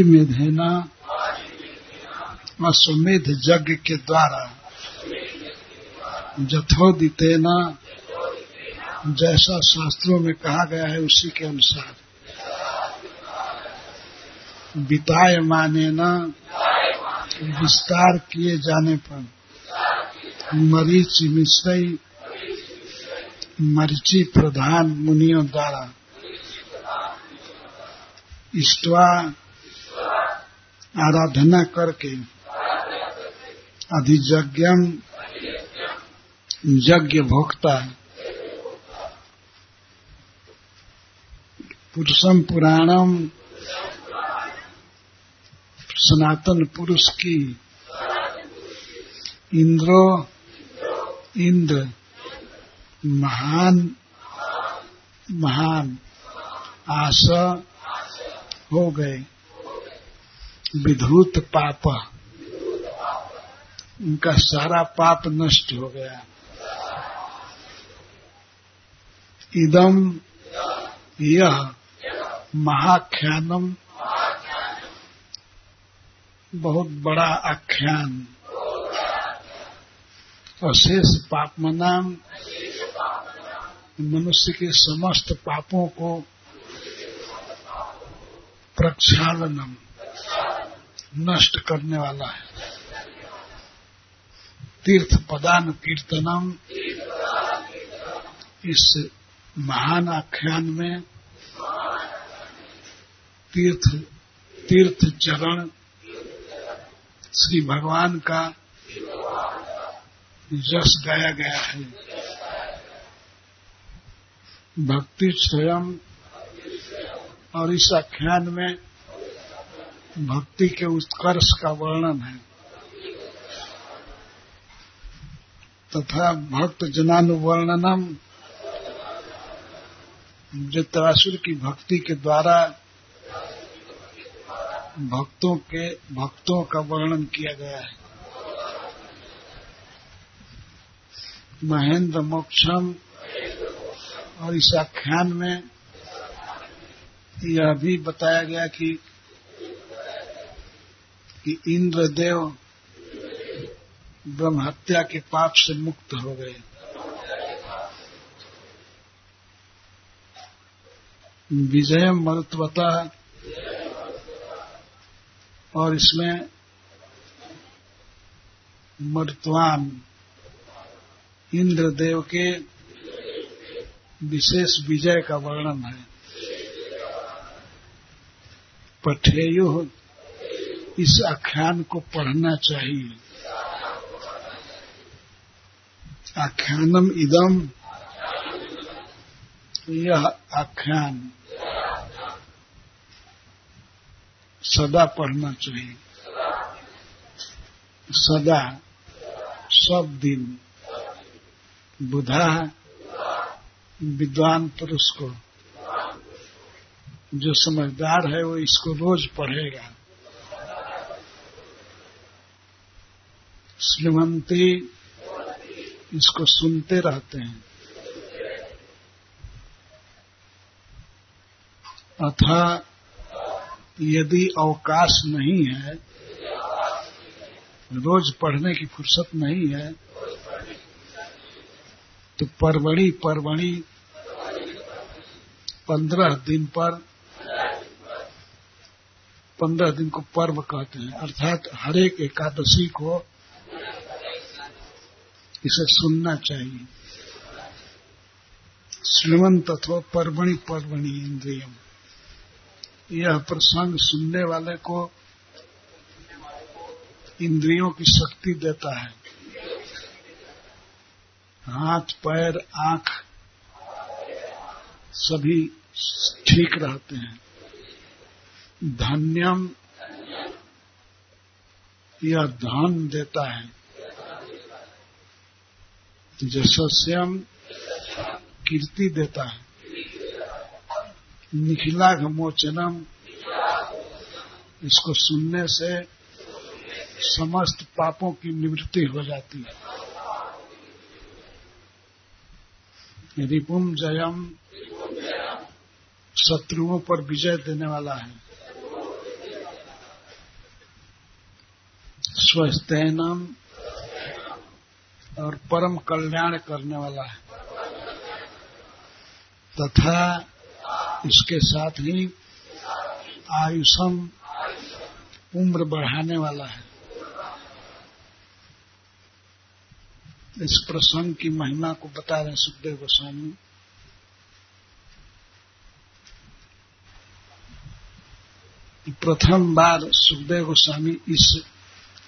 मेधेना अश्वमेध यज्ञ के द्वारा। जथोदितेना, जैसा शास्त्रों में कहा गया है उसी के अनुसार। बिताए माने न विस्तार किए जाने पर। मरीच मिश्रई, मरीची प्रधान मुनियों द्वारा। इष्टवा आराधना करके अधिजज्ञम यज्ञ भोक्ता। पुरुषम पुराणम सनातन पुरुष की इंद्रो इंद्र महान महान आशा हो गए। विधूत पाप। उनका सारा पाप नष्ट हो गया। इदम यह महाख्यानम। बहुत बड़ा आख्यान। अशेष पापमनाम मनुष्य के समस्त पापों को प्रक्षालनम। नष्ट करने वाला है। तीर्थ पदान कीर्तनम। इस महान आख्यान में तीर्थ तीर्थ चरण श्री भगवान का यश गाया गया है। भक्ति स्वयं और इस आख्यान में भक्ति के उत्कर्ष का वर्णन है। तथा भक्त जनानुवर्णनम वृत्रासुर की भक्ति के द्वारा भक्तों के, भक्तों का वर्णन किया गया है। महेंद्र मोक्षम और इस आख्यान में यह भी बताया गया कि कि इंद्रदेव ब्रह्म हत्या के पाप से मुक्त हो गए। विजय मरुत्वता और इसमें मरुत्वान इंद्रदेव के विशेष विजय का वर्णन है। पठेयु इस आख्यान को पढ़ना चाहिए। आख्यानम इदम। यह आख्यान सदा पढ़ना चाहिए। सदा, सब दिन बुधा, विद्वान पुरुष को, जो समझदार है, वो इसको रोज पढ़ेगा। श्रीमंती इसको सुनते रहते हैं। अथा यदि अवकाश नहीं है, रोज पढ़ने की फुर्सत नहीं है तो परवड़ी परवड़ी पंद्रह दिन पर पंद्रह दिन को पर्व कहते हैं। अर्थात हरेक एकादशी को इसे सुनना चाहिए। श्रीमंत अथवा पर्वणि पर्वणि इंद्रियम। यह प्रसंग सुनने वाले को इंद्रियों की शक्ति देता है। हाथ, पैर, आँख सभी ठीक रहते हैं। धन्यम यह धन देता है। जशस्यम कीर्ति देता है। निखिला मोचनम इसको सुनने से समस्त पापों की निवृत्ति हो जाती है। रिपुम जयम शत्रुओं पर विजय देने वाला है। स्वस्थ स्वस्थनम और परम कल्याण करने वाला है। तथा इसके साथ ही आयुषम उम्र बढ़ाने वाला है। इस प्रसंग की महिमा को बता रहे सुखदेव गोस्वामी। प्रथम बार सुखदेव गोस्वामी इस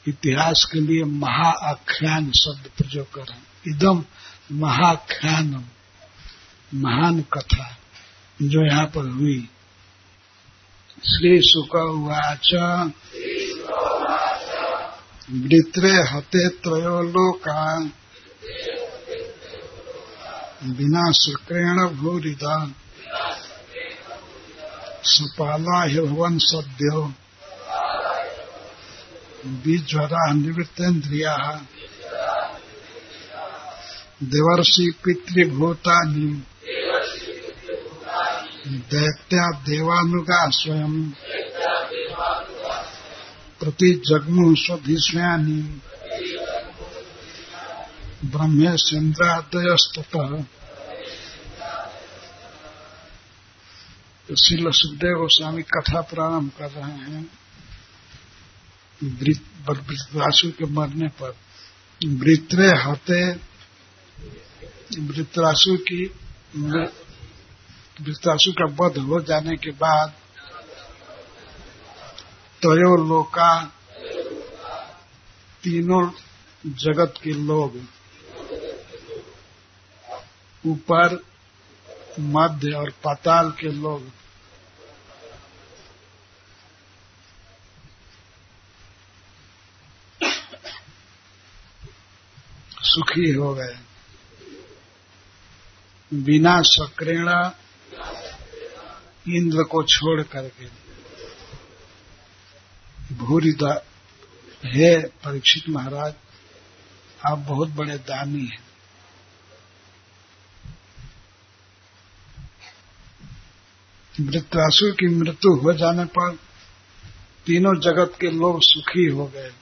इतिहास के लिए महाआख्यान शब्द प्रयोग कर रहे हैं। इदम महाख्यानम, महान कथा जो यहाँ पर हुई। श्री सुख उवाच वृत्रे हते त्रयो लोका। बिना शुक्रेण भूरिदा। सपाला भवन सद्यो। बीज्वरा निवृत्तेन्द्रिया देवर्षि पितृभूतानि। दैत्या देवानुगा स्वयं। प्रति जगमु स्वधिष्यानि ब्रह्मेश्वरादयस्तत श्रील सुखदेव गोस्वामी कथा प्रारंभ कर रहे हैं। वृत्रासु के मरने पर। वृत्रे हते वृत्रासु की वृत्रासु का वध हो जाने के बाद तयो लोका, तीनों जगत के लोग ऊपर, मध्य और पाताल के लोग सुखी हो गए। बिना सक्रेण इंद्र को छोड़ करके। भूरी हे परीक्षित महाराज, आप बहुत बड़े दानी हैं। वृत्रासुर की मृत्यु हो जाने पर तीनों जगत के लोग सुखी हो गए।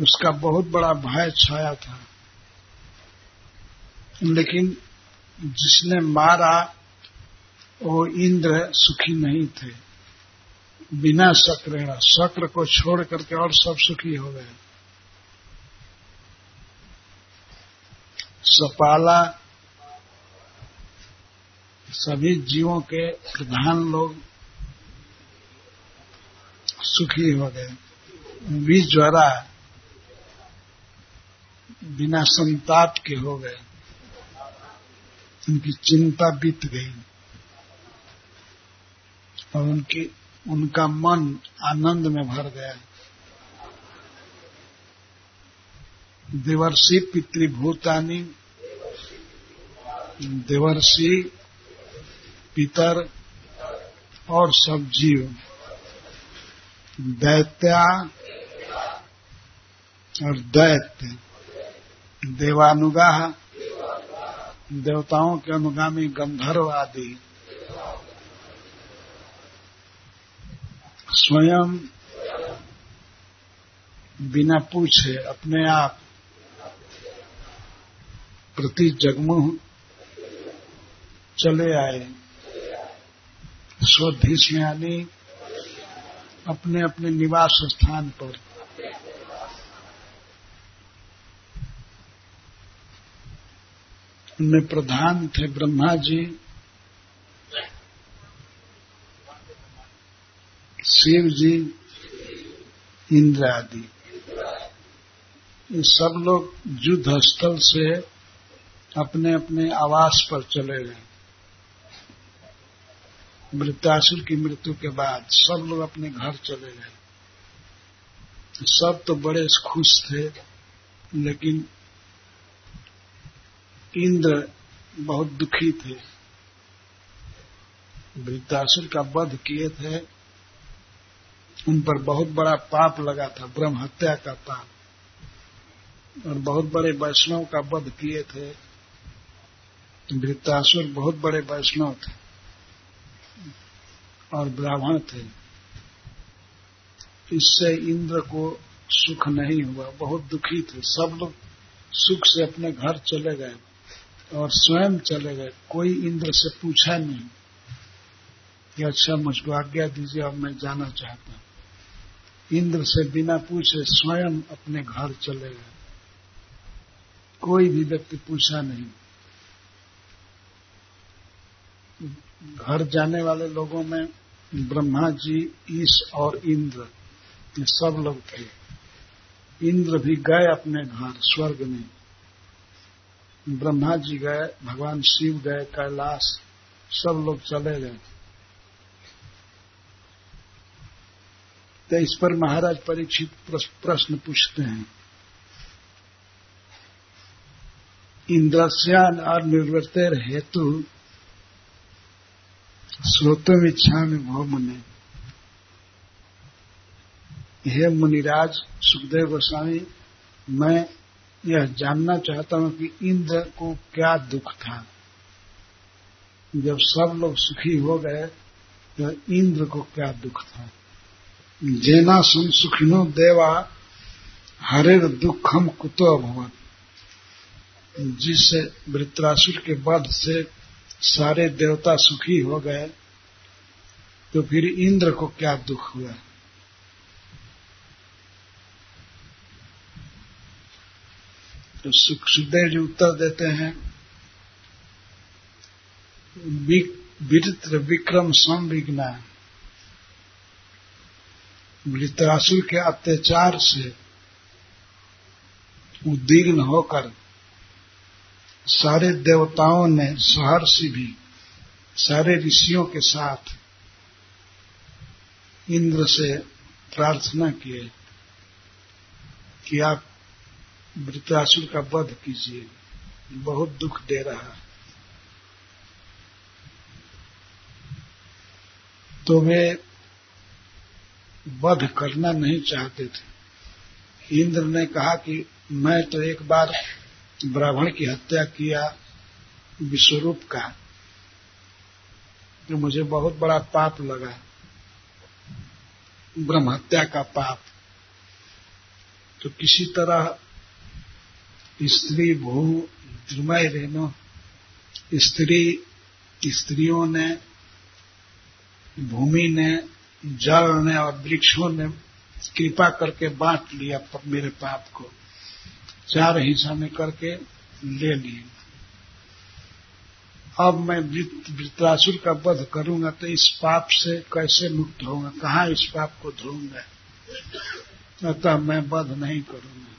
उसका बहुत बड़ा भय, छाया था। लेकिन जिसने मारा, वो इंद्र सुखी नहीं थे। बिना शक्र शक्र को छोड़ करके और सब सुखी हो गए। सपाला, सभी जीवों के प्रधान लोग सुखी हो गए। विज्वरा बिना संताप के हो गए। उनकी चिंता बीत गई। और उनकी, उनका मन आनंद में भर गया। देवर्षि पितृभूतानी, देवर्षि पितर और सब जीव, दैत्या और दैत्य। देवानुगा देवताओं के अनुगामी गंधर्व आदि। स्वयं बिना पूछे अपने आप प्रति जगमुह चले आए। स्वधीश यानी अपने अपने निवास स्थान पर। उनमें प्रधान थे ब्रह्मा जी। शिव जी, इंद्र आदि। ये सब लोग युद्ध स्थल से अपने अपने आवास पर चले गए। मृत्यासुर की मृत्यु के बाद सब लोग अपने घर चले गए। सब तो बड़े खुश थे, लेकिन इंद्र बहुत दुखी थे। वृद्धासुर का वध किए थे। उन पर बहुत बड़ा पाप लगा था, ब्रह्म हत्या का पाप। और बहुत बड़े वैष्णव का वध किए थे। वृत्तासुर बहुत बड़े वैष्णव थे और ब्राह्मण थे। इससे इंद्र को सुख नहीं हुआ, बहुत दुखी थे। सब लोग सुख से अपने घर चले गए। और स्वयं चले गए। कोई इंद्र से पूछा नहीं। कि अच्छा मुझको आज्ञा दीजिए, अब मैं जाना चाहता हूँ। इंद्र से बिना पूछे स्वयं अपने घर चले गए। कोई भी व्यक्ति पूछा नहीं। घर जाने वाले लोगों में ब्रह्मा जी, ईश और इंद्र, ये सब लोग थे। इंद्र भी गए अपने घर, स्वर्ग में। ब्रह्मा जी गए, भगवान शिव गए, कैलाश, सब लोग चले गए। तो इस पर महाराज परीक्षित प्रश्न पूछते हैं। इंद्रस्यान और निर्वर्तर हेतु श्रोतम इच्छा में भो मुनि। हे मुनिराज, सुखदेव गोस्वामी, मैं यह जानना चाहता हूँ कि इंद्र को क्या दुख था। जब सब लोग सुखी हो गए तो इंद्र को क्या दुख था? जेना सुन सुखिनो देवा, हरेर दुखम कुतो भवन जिससे वृत्रासुर के वध से सारे देवता सुखी हो गए तो फिर इंद्र को क्या दुख हुआ? तो सुखदेव जी उत्तर देते हैं विचित्र विक्रम संविघ्ना वृत्रासुर के अत्याचार से उद्दीर्ण होकर सारे देवताओं ने, सहर्षि भी, सारे ऋषियों के साथ इंद्र से प्रार्थना किए कि आप वृत्रासुर का वध कीजिए। बहुत दुख दे रहा है। तो वे वध करना नहीं चाहते थे। इंद्र ने कहा कि मैं तो एक बार ब्राह्मण की हत्या किया विश्वरूप का जो मुझे बहुत बड़ा पाप लगा। ब्रह्म हत्या का पाप। तो किसी तरह स्त्री भू द्रुमय रेनो स्त्री स्त्रियों ने, भूमि ने, जल ने और वृक्षों ने कृपा करके बांट लिया मेरे पाप को। चार हिस्सा में करके ले लिए। अब मैं वृत्रासुर का वध करूँगा तो इस पाप से कैसे मुक्त होगा कहाँ इस पाप को धोऊँगा अतः मैं वध नहीं करूँगा।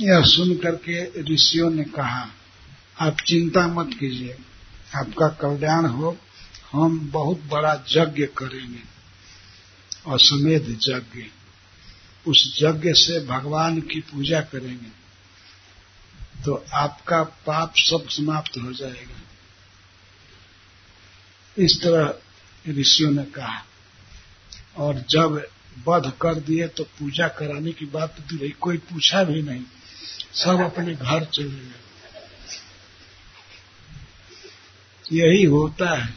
यह सुन करके ऋषियों ने कहा, आप चिंता मत कीजिए, आपका कल्याण हो, हम बहुत बड़ा यज्ञ करेंगे। और यज्ञ, उस यज्ञ से भगवान की पूजा करेंगे तो आपका पाप सब समाप्त हो जाएगा। इस तरह ऋषियों ने कहा, और जब वध कर दिए तो पूजा कराने की बात तो कोई पूछा भी नहीं। सब अपने घर चले गए। यही होता है।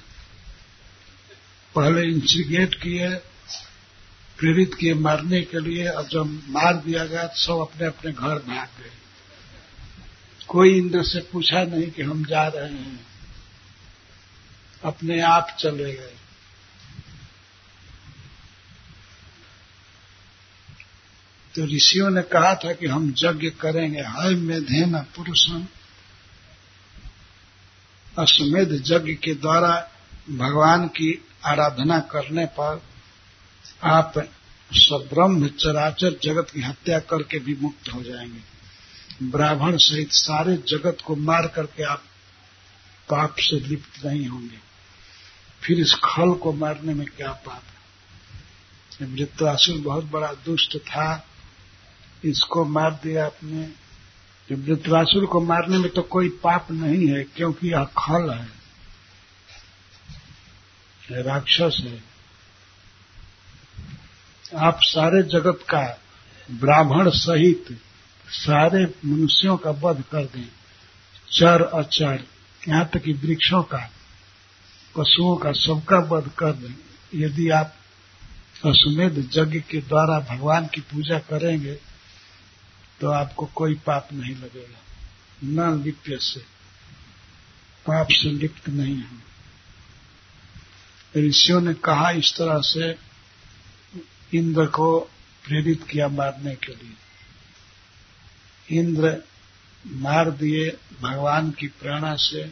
पहले इंस्टिगेट किए, प्रेरित किए मारने के लिए, और जब मार दिया गया तो सब अपने अपने घर भाग गए। कोई इंद्र से पूछा नहीं कि हम जा रहे हैं। अपने आप चले गए। तो ऋषियों ने कहा था कि हम यज्ञ करेंगे। हाय मेधे न पुरुषम अश्वमेध यज्ञ के द्वारा भगवान की आराधना करने पर आप सब्रह्म चराचर जगत की हत्या करके भी मुक्त हो जाएँगे। ब्राह्मण सहित सारे जगत को मार करके आप पाप से लिप्त नहीं होंगे। फिर इस खल को मारने में क्या पाप? है वृत्रासुर बहुत बड़ा दुष्ट था। इसको मार दिया आपने। वृत्रासुर को मारने में तो कोई पाप नहीं है, क्योंकि यह खल है। राक्षस है। आप सारे जगत का ब्राह्मण सहित सारे मनुष्यों का वध कर दें। चर अचर, यहाँ तक कि वृक्षों का, पशुओं का सबका वध कर दें। यदि आप अश्वमेध यज्ञ के द्वारा भगवान की पूजा करेंगे तो आपको कोई पाप नहीं लगेगा। न लिप्य से। पाप से लिप्त नहीं हम। ऋषियों ने कहा इस तरह से इंद्र को प्रेरित किया मारने के लिए। इंद्र मार दिए भगवान की प्रेरणा से।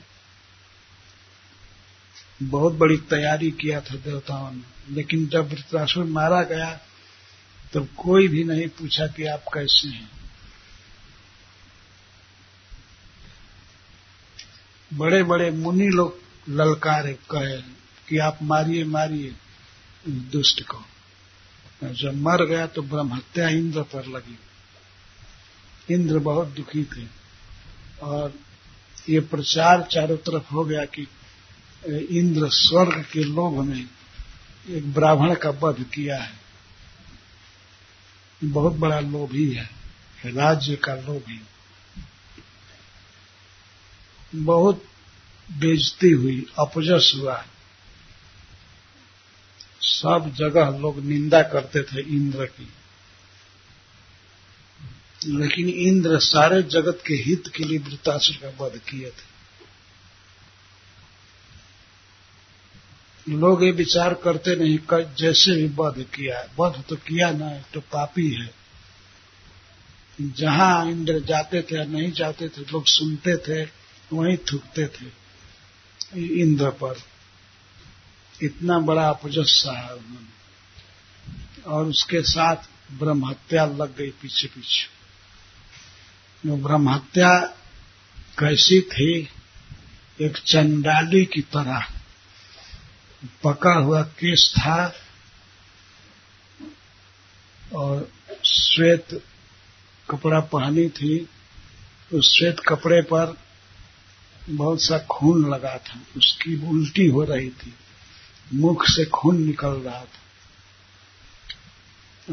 बहुत बड़ी तैयारी किया था देवताओं ने। लेकिन जब वृत्रासुर मारा गया, तब कोई भी नहीं पूछा कि आप कैसे हैं। बड़े बड़े मुनि लोग ललकारे, कहे कि आप मारिए मारिए दुष्ट को। जब मर गया तो ब्रह्महत्या इंद्र पर लगी। इंद्र बहुत दुखी थे और ये प्रचार चारों तरफ़ हो गया कि इंद्र स्वर्ग के लोभ में एक ब्राह्मण का वध किया है। बहुत बड़ा लोभी है, राज्य का लोभी। बहुत बेजती हुई, अपजस हुआ। सब जगह लोग निंदा करते थे इंद्र की। लेकिन इंद्र सारे जगत के हित के लिए वृतासुर का वध किए थे। लोग ये विचार करते नहीं कर जैसे भी वध किया है, वध तो किया ना तो पापी है। जहाँ इंद्र जाते थे या नहीं जाते थे, लोग सुनते थे वहीं थूकते थे, इंद्र पर। इतना बड़ा अपजस सहा उन्होंने। और उसके साथ ब्रह्म हत्या लग गई पीछे पीछे। वो ब्रह्म हत्या कैसी थी? एक चंडाली की तरह। पका हुआ केस था और श्वेत कपड़ा पहनी थी। उस श्वेत कपड़े पर बहुत सा खून लगा था। उसकी उल्टी हो रही थी। मुख से खून निकल रहा था।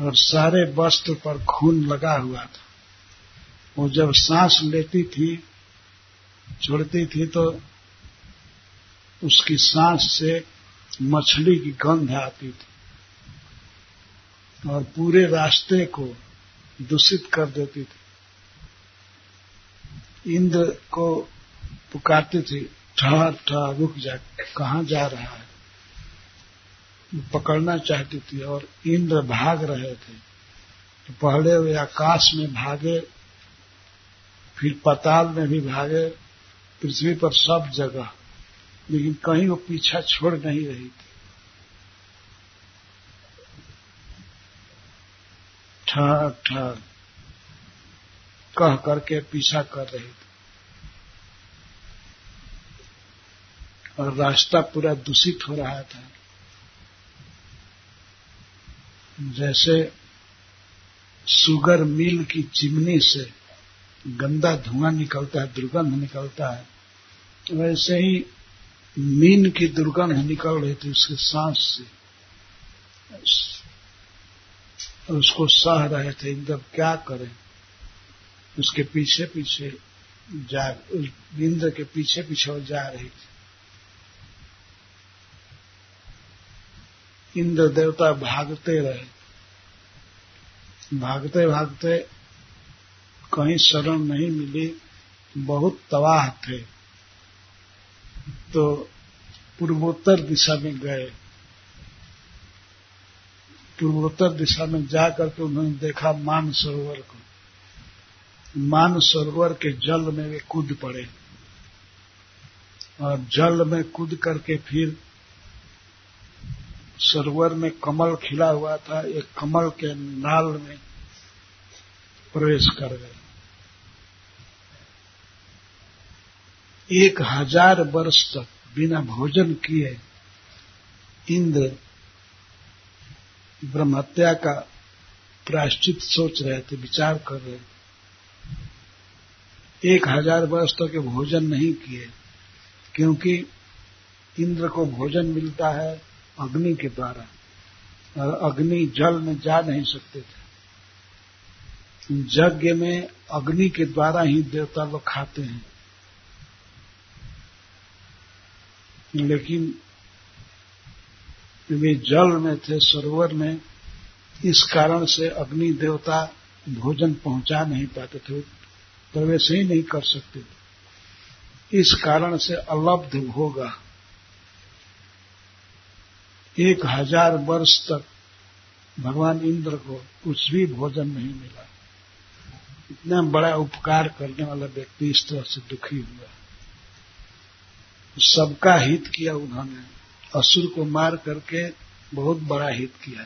और सारे वस्त्र पर खून लगा हुआ था। वो जब सांस लेती थी, छोड़ती थी तो उसकी सांस से मछली की गंध आती थी। और पूरे रास्ते को दूषित कर देती थी। इंद्र को पुकारती थी ठहर ठहर रुक जा, कहाँ जा रहा है? पकड़ना चाहती थी और इंद्र भाग रहे थे। तो पहले वे आकाश में भागे, फिर पताल में भी भागे, पृथ्वी पर सब जगह, लेकिन कहीं वो पीछा छोड़ नहीं रही थी। ठहर ठहर कह करके पीछा कर रही थी। और रास्ता पूरा दूषित हो रहा था। जैसे सुगर मिल की चिमनी से गंदा धुआँ निकलता है, दुर्गंध निकलता है, वैसे ही मीन की दुर्गंध निकल रही थी उसके सांस से। उसको सह रहे थे इंद्र क्या करें? उसके पीछे पीछे जा इंद्र के पीछे पीछे जा रही थी। इंद्र देवता भागते रहे। भागते भागते कहीं शरण नहीं मिली, बहुत तबाह थे। तो पूर्वोत्तर दिशा में गए। पूर्वोत्तर दिशा में जाकर के उन्होंने देखा मान सरोवर को। मान सरोवर के जल में वे कूद पड़े। और जल में कूद करके फिर सरोवर में कमल खिला हुआ था, एक कमल के नाल में प्रवेश कर गए। एक हज़ार वर्ष तक बिना भोजन किए इंद्र ब्रह्मत्या का प्राश्चित सोच रहे थे, विचार कर रहे एक हज़ार वर्ष तक भोजन नहीं किए, क्योंकि इंद्र को भोजन मिलता है अग्नि के द्वारा। अग्नि जल में जा नहीं सकते थे। यज्ञ में अग्नि के द्वारा ही देवता लोग खाते हैं। लेकिन वे जल में थे, सरोवर में, इस कारण से अग्नि देवता भोजन पहुँचा नहीं पाते थे, प्रवेश ही नहीं कर सकते थे। इस कारण से अलब्ध होगा। एक हज़ार वर्ष तक भगवान इंद्र को कुछ भी भोजन नहीं मिला। इतना बड़ा उपकार करने वाला व्यक्ति इस तरह से दुखी हुआ। सबका हित किया उन्होंने। असुर को मार करके बहुत बड़ा हित किया।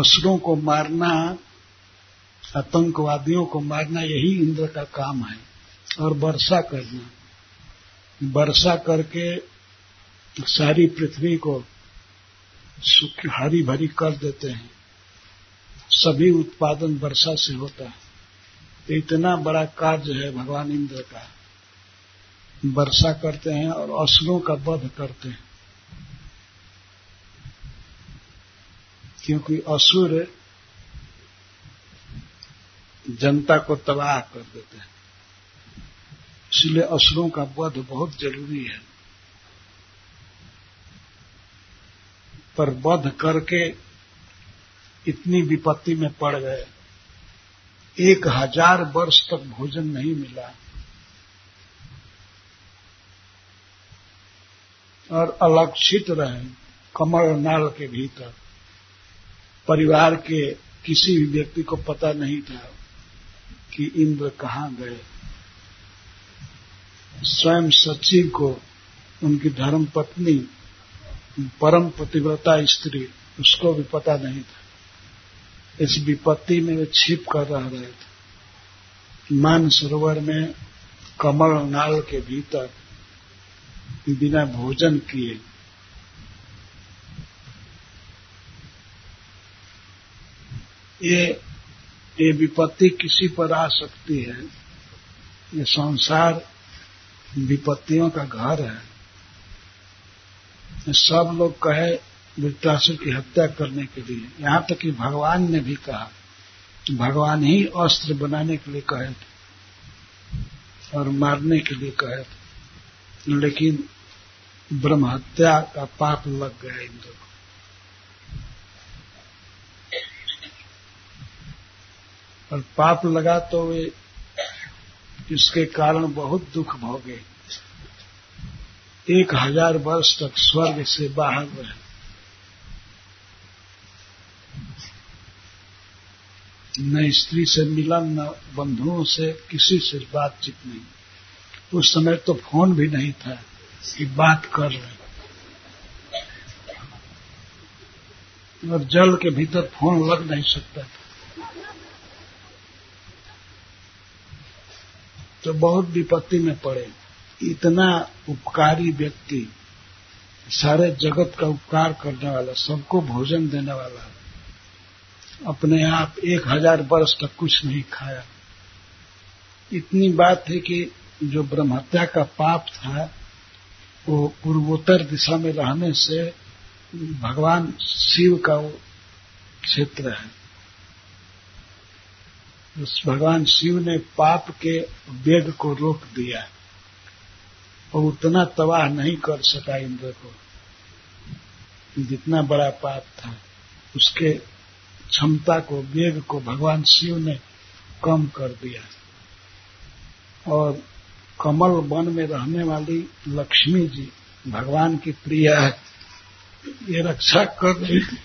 असुरों को मारना, आतंकवादियों को मारना यही इंद्र का काम है। और वर्षा करना। वर्षा करके सारी पृथ्वी को सुख हरी भरी कर देते हैं। सभी उत्पादन वर्षा से होता है। तो इतना बड़ा कार्य है भगवान इंद्र का। वर्षा करते हैं और असुरों का वध करते हैं। क्योंकि असुर जनता को तबाह कर देते हैं। इसलिए असुरों का वध बहुत ज़रूरी है। पर वध करके इतनी विपत्ति में पड़ गए। एक हज़ार वर्ष तक भोजन नहीं मिला। और अलक्षित रहे कमर नाल के भीतर। परिवार के किसी भी व्यक्ति को पता नहीं था कि इंद्र कहाँ गए। स्वयं सचिव को, उनकी धर्म पत्नी, परम पतिव्रता स्त्री, उसको भी पता नहीं था। इस विपत्ति में वे छिप कर रह रहे थे। मान सरोवर में कमल नाल के भीतर बिना भोजन किए, ये ये विपत्ति किसी पर आ सकती है। ये संसार विपत्तियों का घर है। सब लोग कहे वृत्तासुर की हत्या करने के लिए। यहाँ तक कि भगवान ने भी कहा, भगवान ही अस्त्र बनाने के लिए कहे थे और मारने के लिए कहे थे। लेकिन ब्रह्म हत्या का पाप लग गया इन को। और पाप लगा तो वे इसके कारण बहुत दुख भोगे। एक हज़ार वर्ष तक स्वर्ग से बाहर रहे। न स्त्री से मिलन, न बंधुओं से किसी से बातचीत नहीं। उस समय तो फ़ोन भी नहीं था कि बात कर रहे। और जल के भीतर फ़ोन लग नहीं सकता था। तो बहुत विपत्ति में पड़े। इतना उपकारी व्यक्ति, सारे जगत का उपकार करने वाला, सबको भोजन देने वाला, अपने आप एक हज़ार वर्ष तक कुछ नहीं खाया। इतनी बात है कि जो ब्रह्महत्या का पाप था, वो पूर्वोत्तर दिशा में रहने से भगवान शिव का क्षेत्र है। भगवान शिव ने पाप के वेग को रोक दिया और उतना तबाह नहीं कर सका इंद्र को। जितना बड़ा पाप था, उसके क्षमता को वेग को भगवान शिव ने कम कर दिया। और कमल वन में रहने वाली लक्ष्मी जी, भगवान की प्रिया है, ये रक्षा कर रही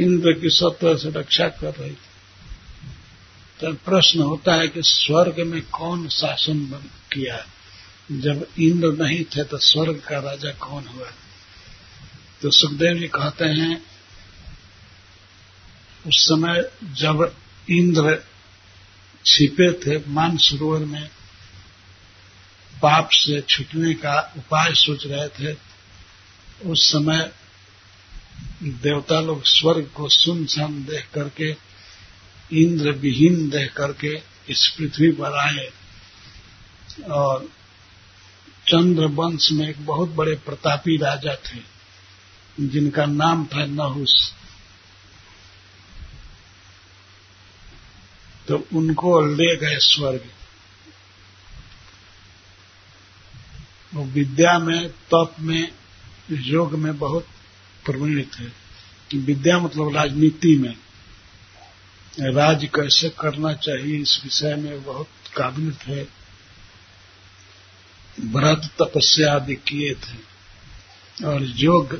इंद्र की सत्व से रक्षा कर रही थी। तो प्रश्न होता है कि स्वर्ग में कौन शासन किया? जब इंद्र नहीं थे तो स्वर्ग का राजा कौन हुआ? तो सुखदेव जी कहते हैं, उस समय जब इंद्र छिपे थे मान सरोवर में पाप से छुटने का उपाय सोच रहे थे, उस समय देवता लोग स्वर्ग को सुनसान देख करके, इंद्र विहीन देख करके इस पृथ्वी पर आए। और चंद्र वंश में एक बहुत बड़े प्रतापी राजा थे, जिनका नाम था नहुस। तो उनको ले गए स्वर्ग। वो विद्या में, तप में, योग में बहुत प्रवीण थे विद्या मतलब राजनीति में राज कैसे करना चाहिए इस विषय में बहुत काबिल थे व्रत तपस्या आदि किए थे और योग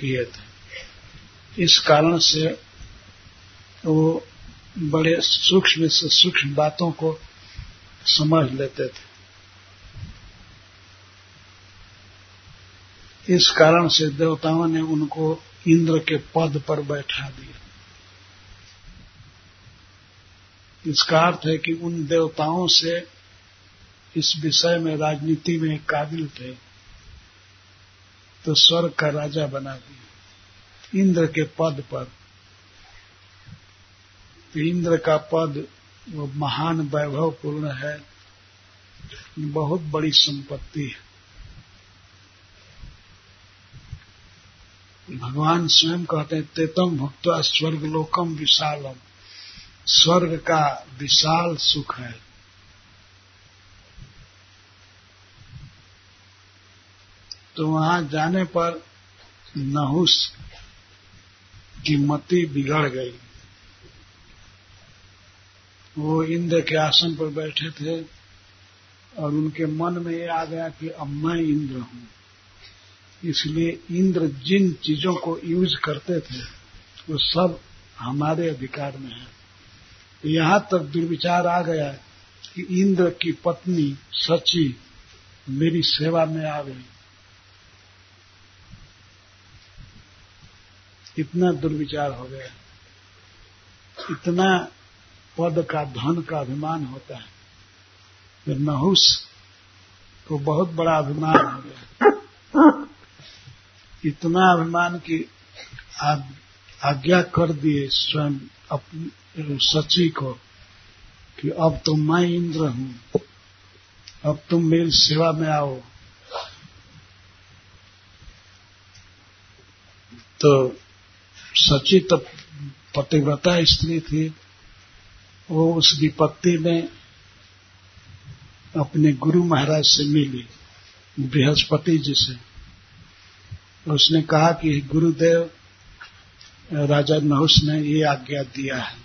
किए थे। इस कारण से वो बड़े सूक्ष्म से सूक्ष्म बातों को समझ लेते थे। इस कारण से देवताओं ने उनको इंद्र के पद पर बैठा दिया। इसका अर्थ है कि उन देवताओं से इस विषय में राजनीति में काबिल थे तो स्वर्ग का राजा बना दिया। इंद्र के पद पर। तो इंद्र का पद, वो महान वैभवपूर्ण है, बहुत बड़ी संपत्ति है। भगवान स्वयं कहते हैं, तेतम भक्त स्वर्ग लोकम विशालम। स्वर्ग का विशाल सुख है। तो वहाँ जाने पर नहुस की मति बिगड़ गई। वो इंद्र के आसन पर बैठे थे और उनके मन में ये आ गया कि अब मैं इंद्र हूँ। इसलिए इंद्र जिन चीज़ों को यूज़ करते थे, वो सब हमारे अधिकार में है। यहाँ तक दुर्विचार आ गया कि इंद्र की पत्नी सची मेरी सेवा में आ गई। इतना दुर्विचार हो गया। इतना पद का, धन का अभिमान होता है। नहुस को बहुत बड़ा अभिमान हो गया। इतना अभिमान की आज्ञा कर दिए स्वयं अपनी सची को कि अब तो मैं इंद्र हूँ। अब तुम मेरी सेवा में आओ। तो सची तो पतिव्रता स्त्री थी। वो उस विपत्ति में अपने गुरु महाराज से मिली, बृहस्पति जी से। उसने कहा कि गुरुदेव, राजा नहुस ने ये आज्ञा दिया है।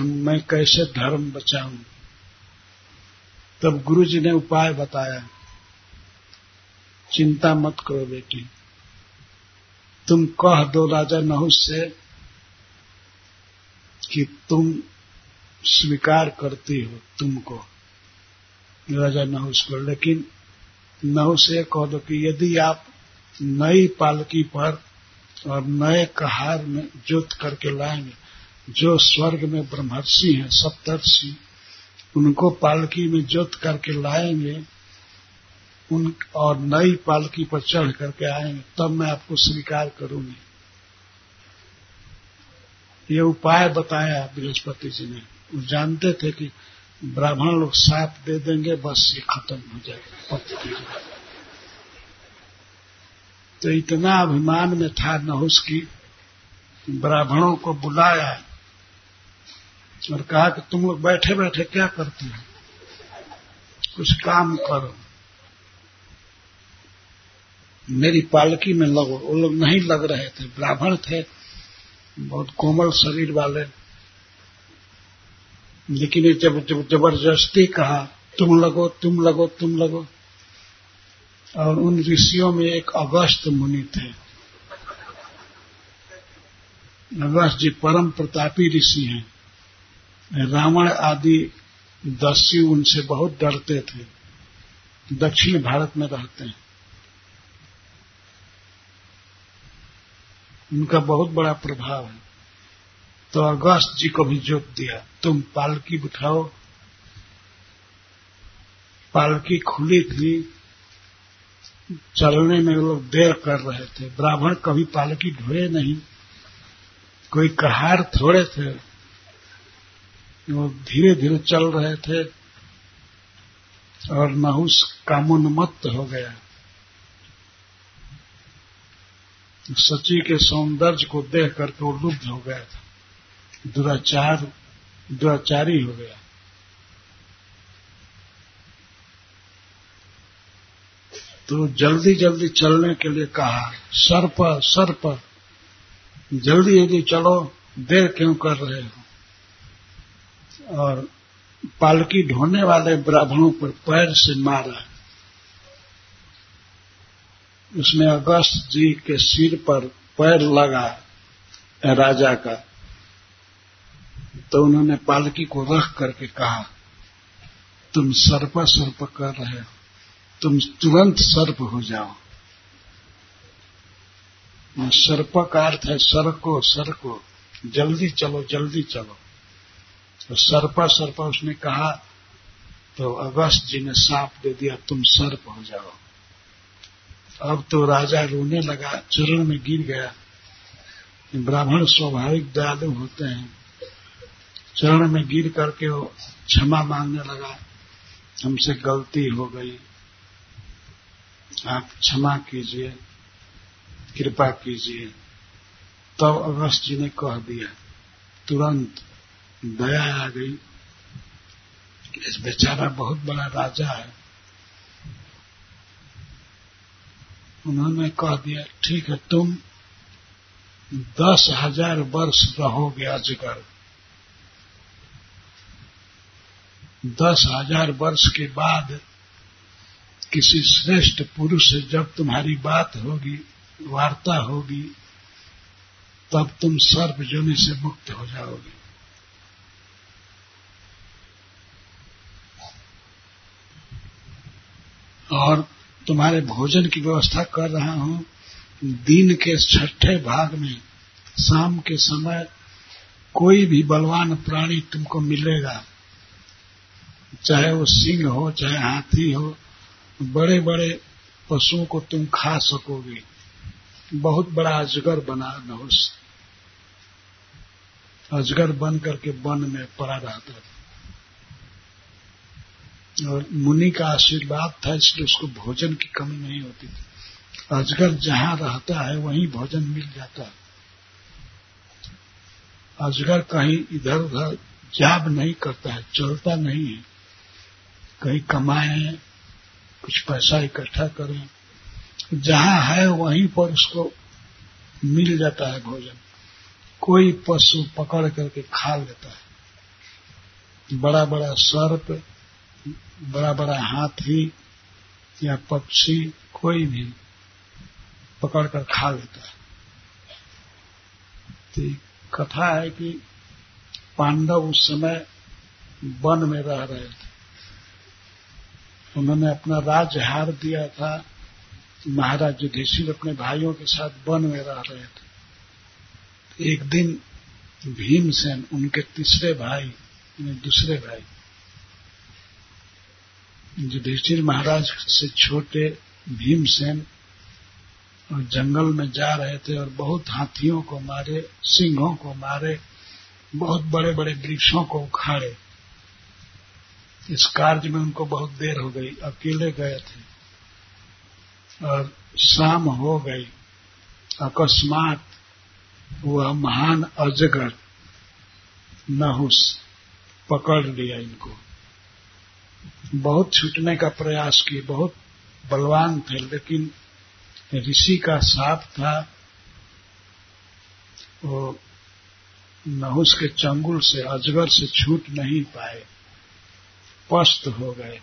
मैं कैसे धर्म बचाऊं? तब गुरु जी ने उपाय बताया। चिंता मत करो बेटी। तुम कह दो राजा नहुस से कि तुम स्वीकार करती हो तुमको। राजा नहुस को लेकिन नौ से कह दो कि यदि आप नई पालकी पर और नए कहार में जोत करके लाएँगे, जो स्वर्ग में ब्रह्मर्षि हैं, सप्तर्षि, उनको पालकी में जोत करके लाएँगे, उन और नई पालकी पर चढ़ करके आएँगे, तब मैं आपको स्वीकार करूँगी। ये उपाय बताया बृहस्पति जी ने। वो जानते थे कि ब्राह्मण लोग साथ दे देंगे, बस ये खत्म हो जाएगा तो इतना अभिमान में था नहुस की, ब्राह्मणों को बुलाया, और कहा कि तुम लोग बैठे बैठे क्या करते हो? कुछ काम करो। मेरी पालकी में लगो, वो लोग नहीं लग रहे थे, ब्राह्मण थे, बहुत कोमल शरीर वाले। लेकिन जब जब ज़बरदस्ती कहा, तुम लगो तुम लगो तुम लगो। और उन ऋषियों में एक अगस्त मुनि थे। अगस्त जी परम प्रतापी ऋषि हैं। रावण आदि दस्यु उनसे बहुत डरते थे। दक्षिण भारत में रहते हैं। उनका बहुत बड़ा प्रभाव है। तो अगस्त जी को भी जोत दिया। तुम पालकी बिठाओ। पालकी खुली थी। चलने में लोग देर कर रहे थे। ब्राह्मण कभी पालकी ढोए नहीं। कोई कहार थोड़े थे। वो धीरे धीरे चल रहे थे। और नहुस कामोन्मत्त हो गया। सची के सौंदर्य को देख करके वो लुब्ध हो गया था। दुराचार, दुराचारी हो गया। तो जल्दी जल्दी चलने के लिए कहा, सर पर सर पर, जल्दी जल्दी चलो, देर क्यों कर रहे हो? और पालकी ढोने वाले ब्राह्मणों पर पैर से मारा। उसमें अगस्त जी के सिर पर पैर लगा, राजा का। तो उन्होंने पालकी को रख करके कहा, तुम सर्प सर्प कर रहे हो। तुम तुरंत सर्प हो जाओ। सर्प का अर्थ है सरको सरको। जल्दी चलो जल्दी चलो। तो सर्पा सर्पा उसने कहा तो अगस्त जी ने सांप दे दिया, तुम सर्प हो जाओ। अब तो राजा रोने लगा, चरण में गिर गया। ब्राह्मण स्वाभाविक दयालु होते हैं। चरण में गिर करके वो क्षमा मांगने लगा। हमसे गलती हो गई। आप क्षमा कीजिए, कृपा कीजिए। तब अगस्त जी ने कह दिया। तुरंत दया आ गई। इस बेचारा बहुत बड़ा राजा है। उन्होंने कह दिया, ठीक है, तुम दस हज़ार वर्ष रहोगे अजगर। दस हज़ार वर्ष के बाद किसी श्रेष्ठ पुरुष से जब तुम्हारी बात होगी, वार्ता होगी, तब तुम सर्प जोनि से मुक्त हो जाओगे। और तुम्हारे भोजन की व्यवस्था कर रहा हूँ। दिन के छठे भाग में, शाम के समय कोई भी बलवान प्राणी तुमको मिलेगा। चाहे वो सिंह हो, चाहे हाथी हो बड़े बड़े पशुओं को तुम खा सकोगे। बहुत बड़ा अजगर बना नहुस अजगर बन करके वन में पड़ा रहता था। और मुनि का आशीर्वाद था, इसलिए उसको भोजन की कमी नहीं होती थी। अजगर जहाँ रहता है, वहीं भोजन मिल जाता है। अजगर कहीं इधर उधर जाब नहीं करता है, चलता नहीं है। कहीं कमाए, कुछ पैसा इकट्ठा करें, जहाँ है वहीं पर उसको मिल जाता है भोजन। कोई पशु पकड़ करके खा लेता है। बड़ा बड़ा सर्प बड़ा बड़ा हाथी या पक्षी कोई भी पकड़कर खा लेता है। तो कथा है कि पांडव उस समय वन में रह रहे थे। उन्होंने अपना राज्य हार दिया था महाराज युधिष्ठिर अपने भाइयों के साथ वन में रह रहे थे। एक दिन भीमसेन, उनके तीसरे भाई दूसरे भाई युधिष्ठिर महाराज से छोटे भीमसेन और जंगल में जा रहे थे और बहुत हाथियों को मारे, सिंहों को मारे, बहुत बड़े बड़े वृक्षों को उखाड़े। इस कार्य में उनको बहुत देर हो गई, अकेले गए थे। और शाम हो गई। अकस्मात वह महान अजगर नहुस पकड़ लिया इनको। बहुत छूटने का प्रयास किए, बहुत बलवान थे, लेकिन ऋषि का साप था। वो नहुस के चंगुल से, अजगर से छूट नहीं पाए। पस्त हो गए।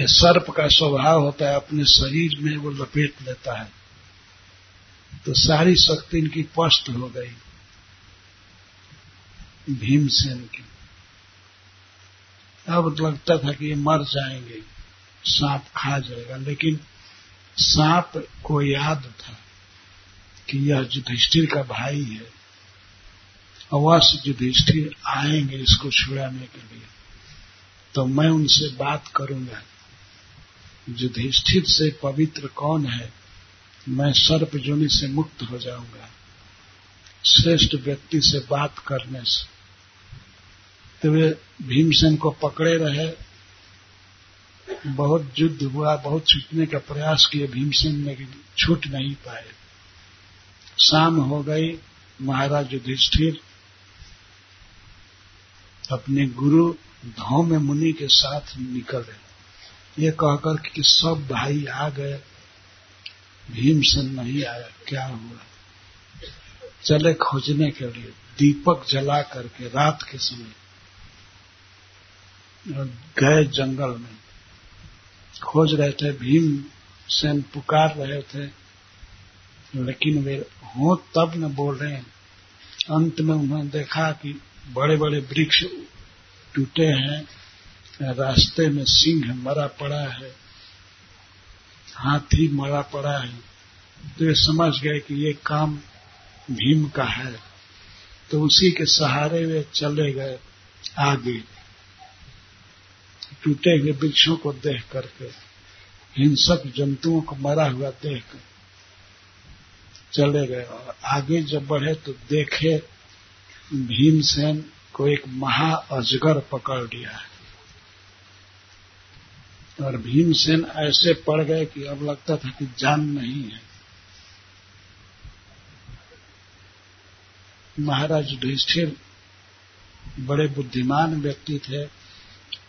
ये सर्प का स्वभाव होता है, अपने शरीर में वो लपेट लेता है। तो सारी शक्ति इनकी पस्त हो गई, भीमसेन की। अब लगता था कि ये मर जाएँगे, सांप खा जाएगा, लेकिन सांप को याद था कि यह युधिष्ठिर का भाई है। अवश्य युधिष्ठिर आएँगे इसको छुड़ाने के लिए तो मैं उनसे बात करूँगा। युधिष्ठिर से पवित्र कौन है, मैं सर्प जोनि से मुक्त हो जाऊँगा। श्रेष्ठ व्यक्ति से बात करने से। तो वे भीमसेन को पकड़े रहे। बहुत युद्ध हुआ, बहुत छूटने का प्रयास किए, भीमसेन ने छूट नहीं पाए। शाम हो गई, महाराज युधिष्ठिर अपने गुरु धौम्य मुनि के साथ निकल निकले ये कहकर कि सब भाई आ गए। भीमसेन नहीं आया, क्या हुआ? चले खोजने के लिए, दीपक जला करके रात के समय गए जंगल में। खोज रहे थे भीम सेन पुकार रहे थे, लेकिन वे हो तब न बोल रहे हैं। अंत में उन्होंने देखा कि बड़े बड़े वृक्ष टूटे हैं, रास्ते में सिंह मरा पड़ा है, हाथी मरा पड़ा है। तो ये समझ गए कि ये काम भीम का है। तो उसी के सहारे वे चले गए आगे। टूटे हुए वृक्षों को देख करके हिंसक जंतुओं को मरा हुआ देख कर चले गए। और आगे जब बढ़े तो देखे भीमसेन को एक महा अजगर पकड़ लिया है। और भीमसेन ऐसे पड़ गए कि अब लगता था कि जान नहीं है। महाराज युधिष्ठिर बड़े बुद्धिमान व्यक्ति थे।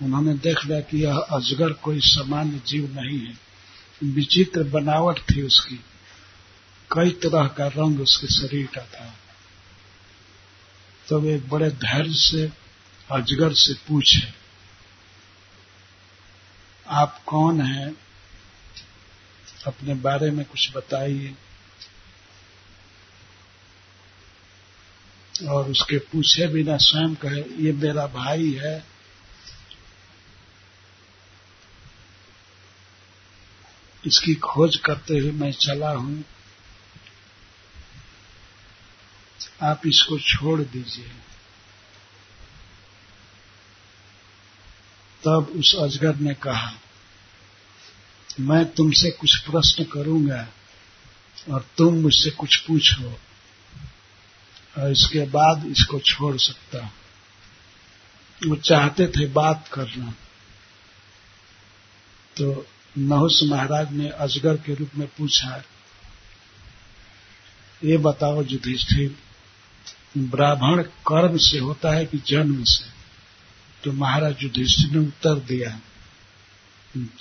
उन्होंने देख लिया कि यह अजगर कोई सामान्य जीव नहीं है। विचित्र बनावट थी उसकी। कई तरह का रंग उसके शरीर का था। तो वे बड़े धैर्य से अजगर से पूछे, आप कौन हैं? अपने बारे में कुछ बताइए। और उसके पूछे बिना स्वयं कहे, ये मेरा भाई है। इसकी खोज करते हुए मैं चला हूँ। आप इसको छोड़ दीजिए। तब उस अजगर ने कहा, मैं तुमसे कुछ प्रश्न करूँगा और तुम मुझसे कुछ पूछो और इसके बाद इसको छोड़ सकता वो चाहते थे बात करना। तो नहुस महाराज ने अजगर के रूप में पूछा, ये बताओ युधिष्ठिर ब्राह्मण कर्म से होता है कि जन्म से। तो महाराज युधिष्ठिर ने उत्तर दिया,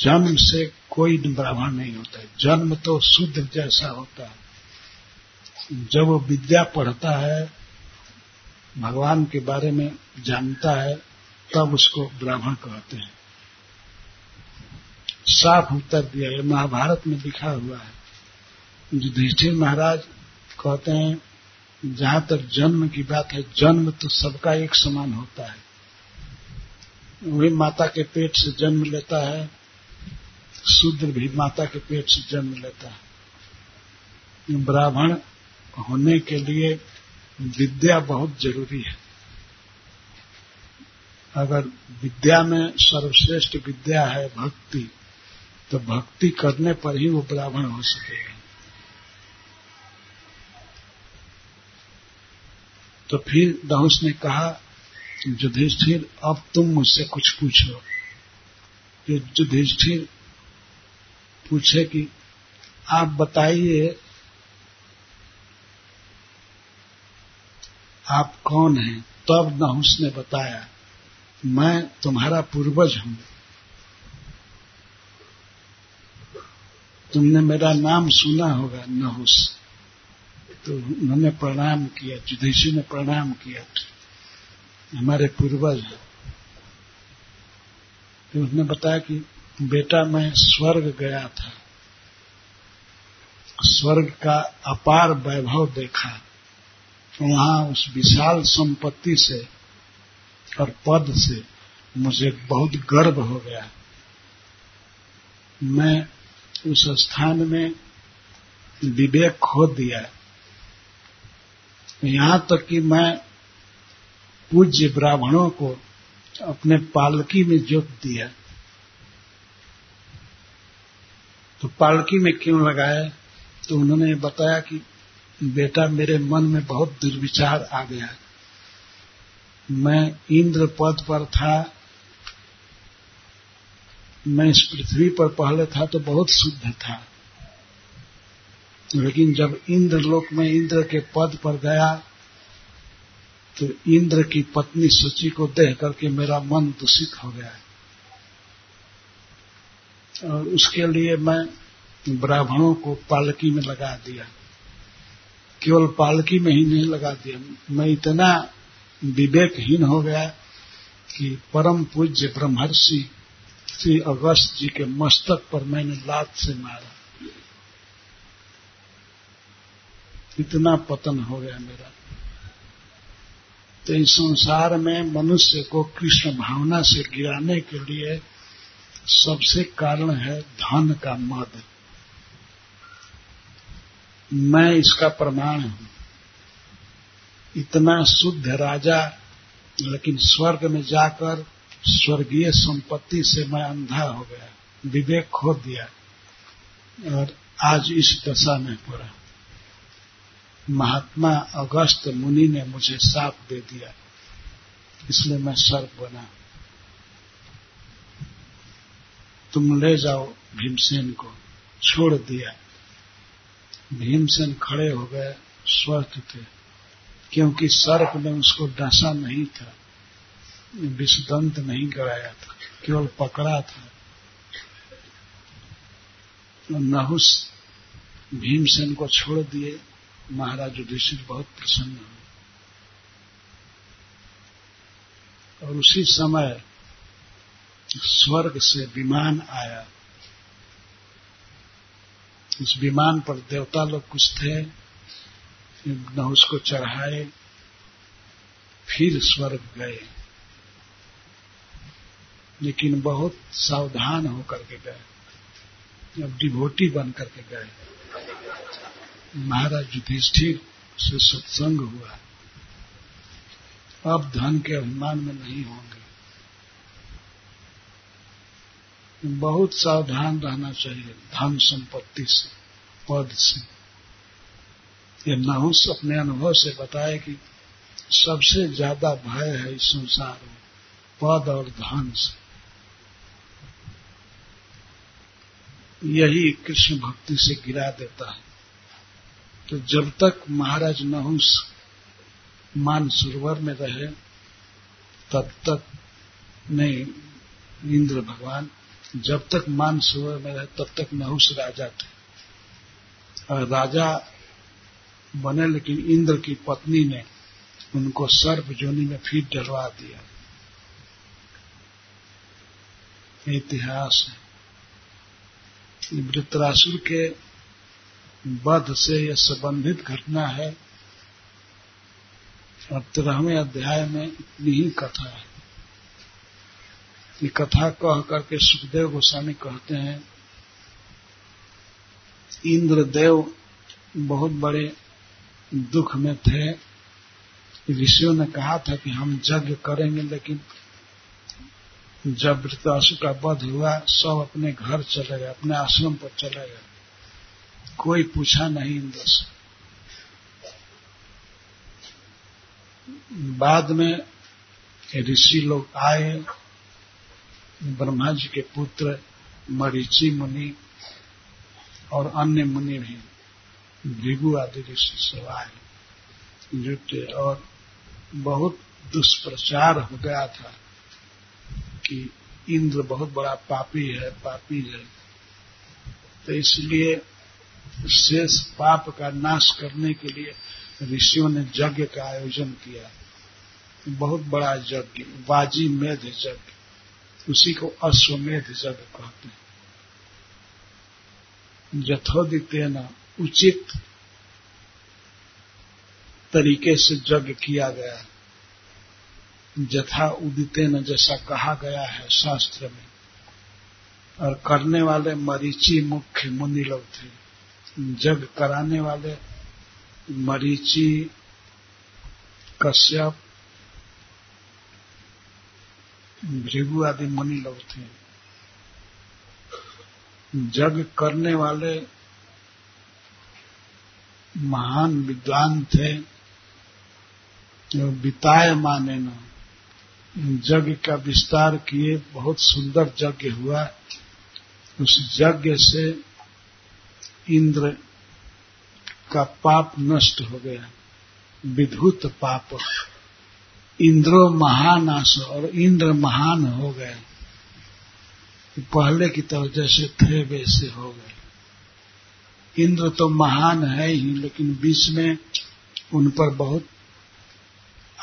जन्म से कोई ब्राह्मण नहीं होता है। जन्म तो शुद्ध जैसा होता है। जब वो विद्या पढ़ता है, भगवान के बारे में जानता है, तब उसको ब्राह्मण कहते हैं। साफ़ उत्तर दिया है महाभारत में लिखा हुआ है। युधिष्ठिर महाराज कहते हैं जहाँ तक जन्म की बात है, जन्म तो सबका एक समान होता है। वही माता के पेट से जन्म लेता है, शूद्र भी माता के पेट से जन्म लेता है। ब्राह्मण होने के लिए विद्या बहुत ज़रूरी है। अगर विद्या में सर्वश्रेष्ठ विद्या है भक्ति तो भक्ति करने पर ही वो ब्राह्मण हो सकेगा। तो फिर दहुस ने कहा, युधिष्ठिर, अब तुम मुझसे कुछ पूछो। युधिष्ठिर पूछे कि, आप बताइए, आप कौन हैं? तब नहुस ने बताया, मैं तुम्हारा पूर्वज हूँ। तुमने मेरा नाम सुना होगा नहुस तो उन्होंने प्रणाम किया युधिष्ठिर ने प्रणाम किया। हमारे पूर्वज। तो उसने बताया कि, बेटा, मैं स्वर्ग गया था। स्वर्ग का अपार वैभव देखा। वहाँ उस विशाल संपत्ति से और पद से मुझे बहुत गर्व हो गया। मैं उस स्थान में विवेक खो दिया। यहाँ तक कि मैं पूज्य ब्राह्मणों को अपने पालकी में जोत दिया। तो पालकी में क्यों लगाया? तो उन्होंने बताया कि बेटा, मेरे मन में बहुत दुर्विचार आ गया। मैं इंद्र पद पर था, मैं इस पृथ्वी पर पहले था तो बहुत शुद्ध था। लेकिन जब इंद्र लोक में इंद्र के पद पर गया तो इंद्र की पत्नी सूची को देख करके मेरा मन दूषित हो गया। और उसके लिए मैं ब्राह्मणों को पालकी में लगा दिया। केवल पालकी में ही नहीं लगा दिया। मैं इतना विवेकहीन हो गया कि परम पूज्य ब्रह्मर्षि श्री अगस्त जी के मस्तक पर मैंने लात से मारा। इतना पतन हो गया मेरा। तो इस संसार में मनुष्य को कृष्ण भावना से गिराने के लिए सबसे कारण है धन का मद मैं इसका प्रमाण हूँ। इतना शुद्ध राजा, लेकिन स्वर्ग में जाकर स्वर्गीय संपत्ति से मैं अंधा हो गया, विवेक खो दिया, और आज इस दशा में पड़ा। महात्मा अगस्त मुनि ने मुझे साप दे दिया। इसलिए मैं सर्प बना। तुम ले जाओ भीमसेन को। छोड़ दिया। भीमसेन खड़े हो गए, स्वस्थ थे, क्योंकि सर्प ने उसको डसा नहीं था, विषदंत नहीं कराया था, केवल पकड़ा था। नहुस भीमसेन को छोड़ दिए। महाराज युधिष्ठिर बहुत प्रसन्न हुए और उसी समय स्वर्ग से विमान आया। उस विमान पर देवता लोग कुछ थे, न उसको चढ़ाए, फिर स्वर्ग गए। लेकिन बहुत सावधान होकर के गए। अब डिभोटी बन करके गए। महाराज युधिष्ठिर से सत्संग हुआ। अब धन के अभिमान में नहीं होंगे। बहुत सावधान रहना चाहिए धन संपत्ति से, पद से। ये नहुस अपने अनुभव से बताए कि सबसे ज़्यादा भय है इस संसार में, पद और धन से। यही कृष्ण भक्ति से गिरा देता है। तो जब तक महाराज नहुस मान सरोवर में रहे, तब तक नहीं, इंद्र भगवान, जब तक मान सरोवर में रहे, तब तक नहुस राजा थे। और राजा बने, लेकिन इंद्र की पत्नी ने उनको सर्प जोनी में फिर डलवा दिया। इतिहास है। वृत्रासुर के वध से यह संबंधित घटना है। और तेरहवें अध्याय में इतनी ही कथा है। ये कथा कह करके सुखदेव गोस्वामी कहते हैं, इंद्रदेव बहुत बड़े दुख में थे। ऋषियों ने कहा था कि हम यज्ञ करेंगे, लेकिन जब वृतासु का वध हुआ, सब अपने घर चले गए, अपने आश्रम पर चले गए। कोई पूछा नहीं इंद्र से। बाद में ऋषि लोग आए, ब्रह्मा जी के पुत्र मरीचि मुनि और अन्य मुनि भी, भृगु आदि ऋषि सब आए जुटे और बहुत दुष्प्रचार हो गया था कि इंद्र बहुत बड़ा पापी है पापी है। तो इसलिए शेष पाप का नाश करने के लिए ऋषियों ने यज्ञ का आयोजन किया। बहुत बड़ा यज्ञ, बाजी मेध यज्ञ, उसी को अश्वमेध यज्ञ कहते हैं। यथोदितेन उचित तरीके से यज्ञ किया गया। जथा उदितेन जैसा कहा गया है शास्त्र में। और करने वाले मरीची मुख्य मुनि लोग थे। जग कराने वाले मरीची, कश्यप, भृगु आदि मुनि लोग थे। जग करने वाले महान विद्वान थे बिताए माने न। यज्ञ का विस्तार किए, बहुत सुंदर यज्ञ हुआ। उस यज्ञ से इंद्र का पाप नष्ट हो गया, विधुत पाप। इंद्रो महानाश और इंद्र महान हो गए। पहले की तरह जैसे थे, वैसे हो गए। इंद्र तो महान है ही, लेकिन बीच में उन पर बहुत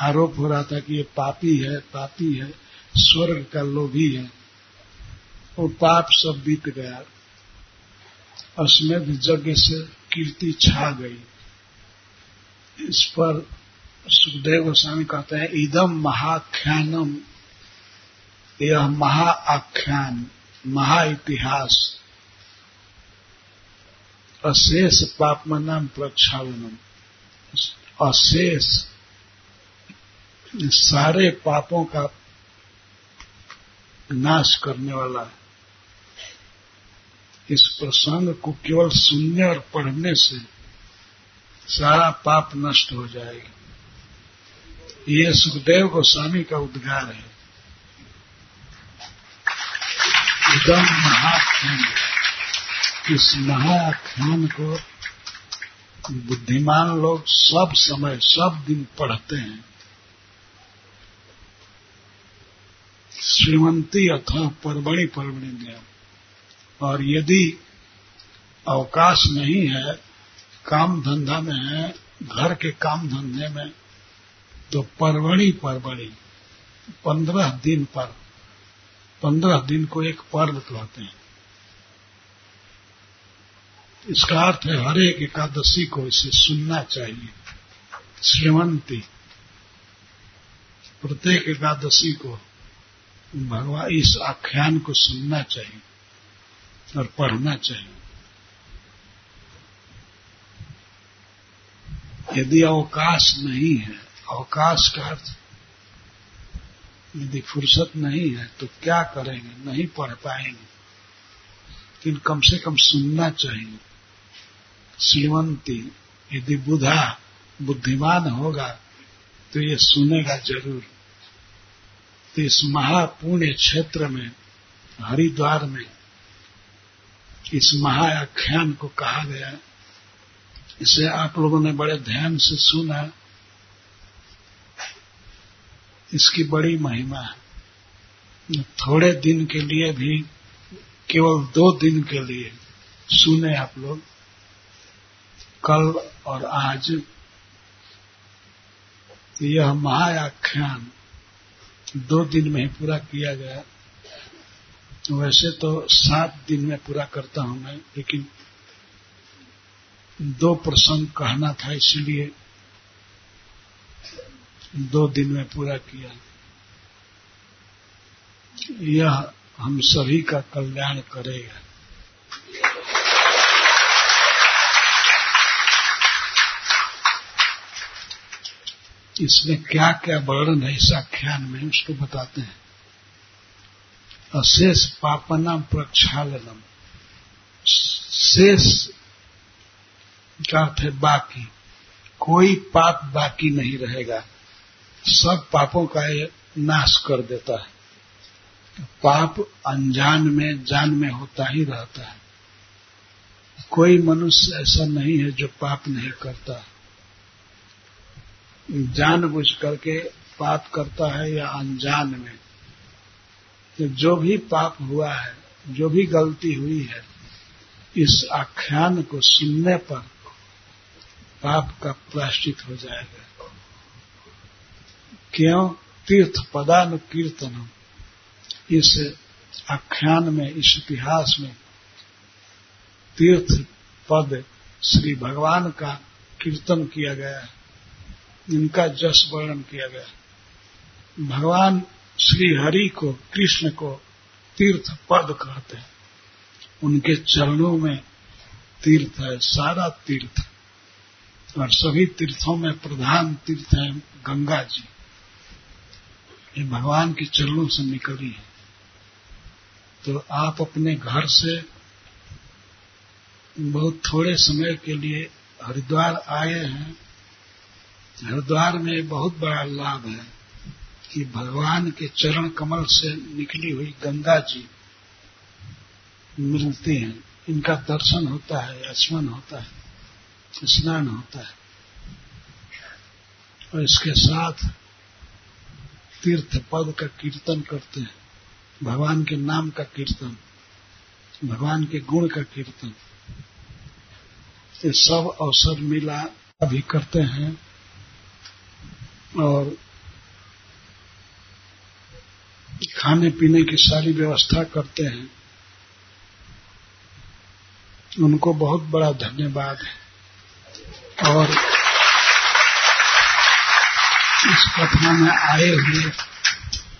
आरोप हो रहा था कि ये पापी है पापी है, स्वर्ग का लोभी है। वो पाप सब बीत गया। अश्मेध यज्ञ से कीर्ति छा गई। इस पर सुखदेव गोस्वामी कहते हैं इदम महाख्यानम। यह महाआख्यान, महाइतिहास। अशेष पापमनम प्रक्षावनम अशेष। सारे पापों का नाश करने वाला है। इस प्रसंग को केवल सुनने और पढ़ने से सारा पाप नष्ट हो जाएगा। ये सुखदेव गोस्वामी का उद्गार है। एकदम महाख्यान इस महाख्यान को बुद्धिमान लोग सब समय, सब दिन पढ़ते हैं। श्रीमंती अथवा परबड़ी परबड़ी ज्ञान और यदि अवकाश नहीं है, काम धंधा में है, घर के काम धंधे में तो परवड़ी परवड़ी पंद्रह दिन पर। पंद्रह दिन को एक पर्व कहते हैं। इसका अर्थ है हर एक एकादशी को इसे सुनना चाहिए। श्रीमंती, प्रत्येक एकादशी को भगवान इस आख्यान को सुनना चाहिए। और पढ़ना चाहिए। यदि अवकाश नहीं है, अवकाश का अर्थ, यदि फुर्सत नहीं है तो क्या करेंगे? नहीं पढ़ पाएँगे। लेकिन कम से कम सुनना चाहिए। श्रीमंती, यदि बुधा बुद्धिमान होगा तो ये सुनेगा ज़रूर। तो इस महापुण्य क्षेत्र में, हरिद्वार में इस महाख्यान को कहा गया। इसे आप लोगों ने बड़े ध्यान से सुना। इसकी बड़ी महिमा है। थोड़े दिन के लिए भी, केवल दो दिन के लिए सुने आप लोग। कल और आज यह महायाख्यान दो दिन में ही पूरा किया गया। वैसे तो सात दिन में पूरा करता हूँ मैं, लेकिन दो प्रसंग कहना था, इसलिए दो दिन में पूरा किया। यह हम सभी का कल्याण करेगा। इसमें क्या क्या वर्णन है, इस आख्यान में उसको बताते हैं। अशेष पापना प्रक्षालनम। शेष का अर्थ है बाकी, कोई पाप बाकी नहीं रहेगा। सब पापों का ये नाश कर देता है। पाप अनजान में, जान में होता ही रहता है। कोई मनुष्य ऐसा नहीं है जो पाप नहीं करता। जानबूझ करके पाप करता है या अनजान में। तो जो भी पाप हुआ है, जो भी गलती हुई है, इस आख्यान को सुनने पर पाप का प्राश्चित हो जाएगा। क्यों? तीर्थ पदानुकीर्तनम। इस आख्यान में, इस इतिहास में तीर्थ पद श्री भगवान का कीर्तन किया गया। है इनका जस वर्णन किया गया। भगवान श्री हरि को, कृष्ण को तीर्थ पद कहते हैं। उनके चरणों में तीर्थ है, सारा तीर्थ। और सभी तीर्थों में प्रधान तीर्थ है गंगा जी। ये भगवान के चरणों से निकली है। तो आप अपने घर से बहुत थोड़े समय के लिए हरिद्वार आए हैं। हरिद्वार में बहुत बड़ा लाभ है। कि भगवान के चरण कमल से निकली हुई गंगा जी मिलती हैं। इनका दर्शन होता है, स्मरण होता है, स्नान होता है। और इसके साथ तीर्थ पद का कीर्तन करते हैं। भगवान के नाम का कीर्तन, भगवान के गुण का कीर्तन। ये सब अवसर मिला अभी करते हैं और खाने पीने की सारी व्यवस्था करते हैं, उनको बहुत बड़ा धन्यवाद है। और इस कथा में आए हुए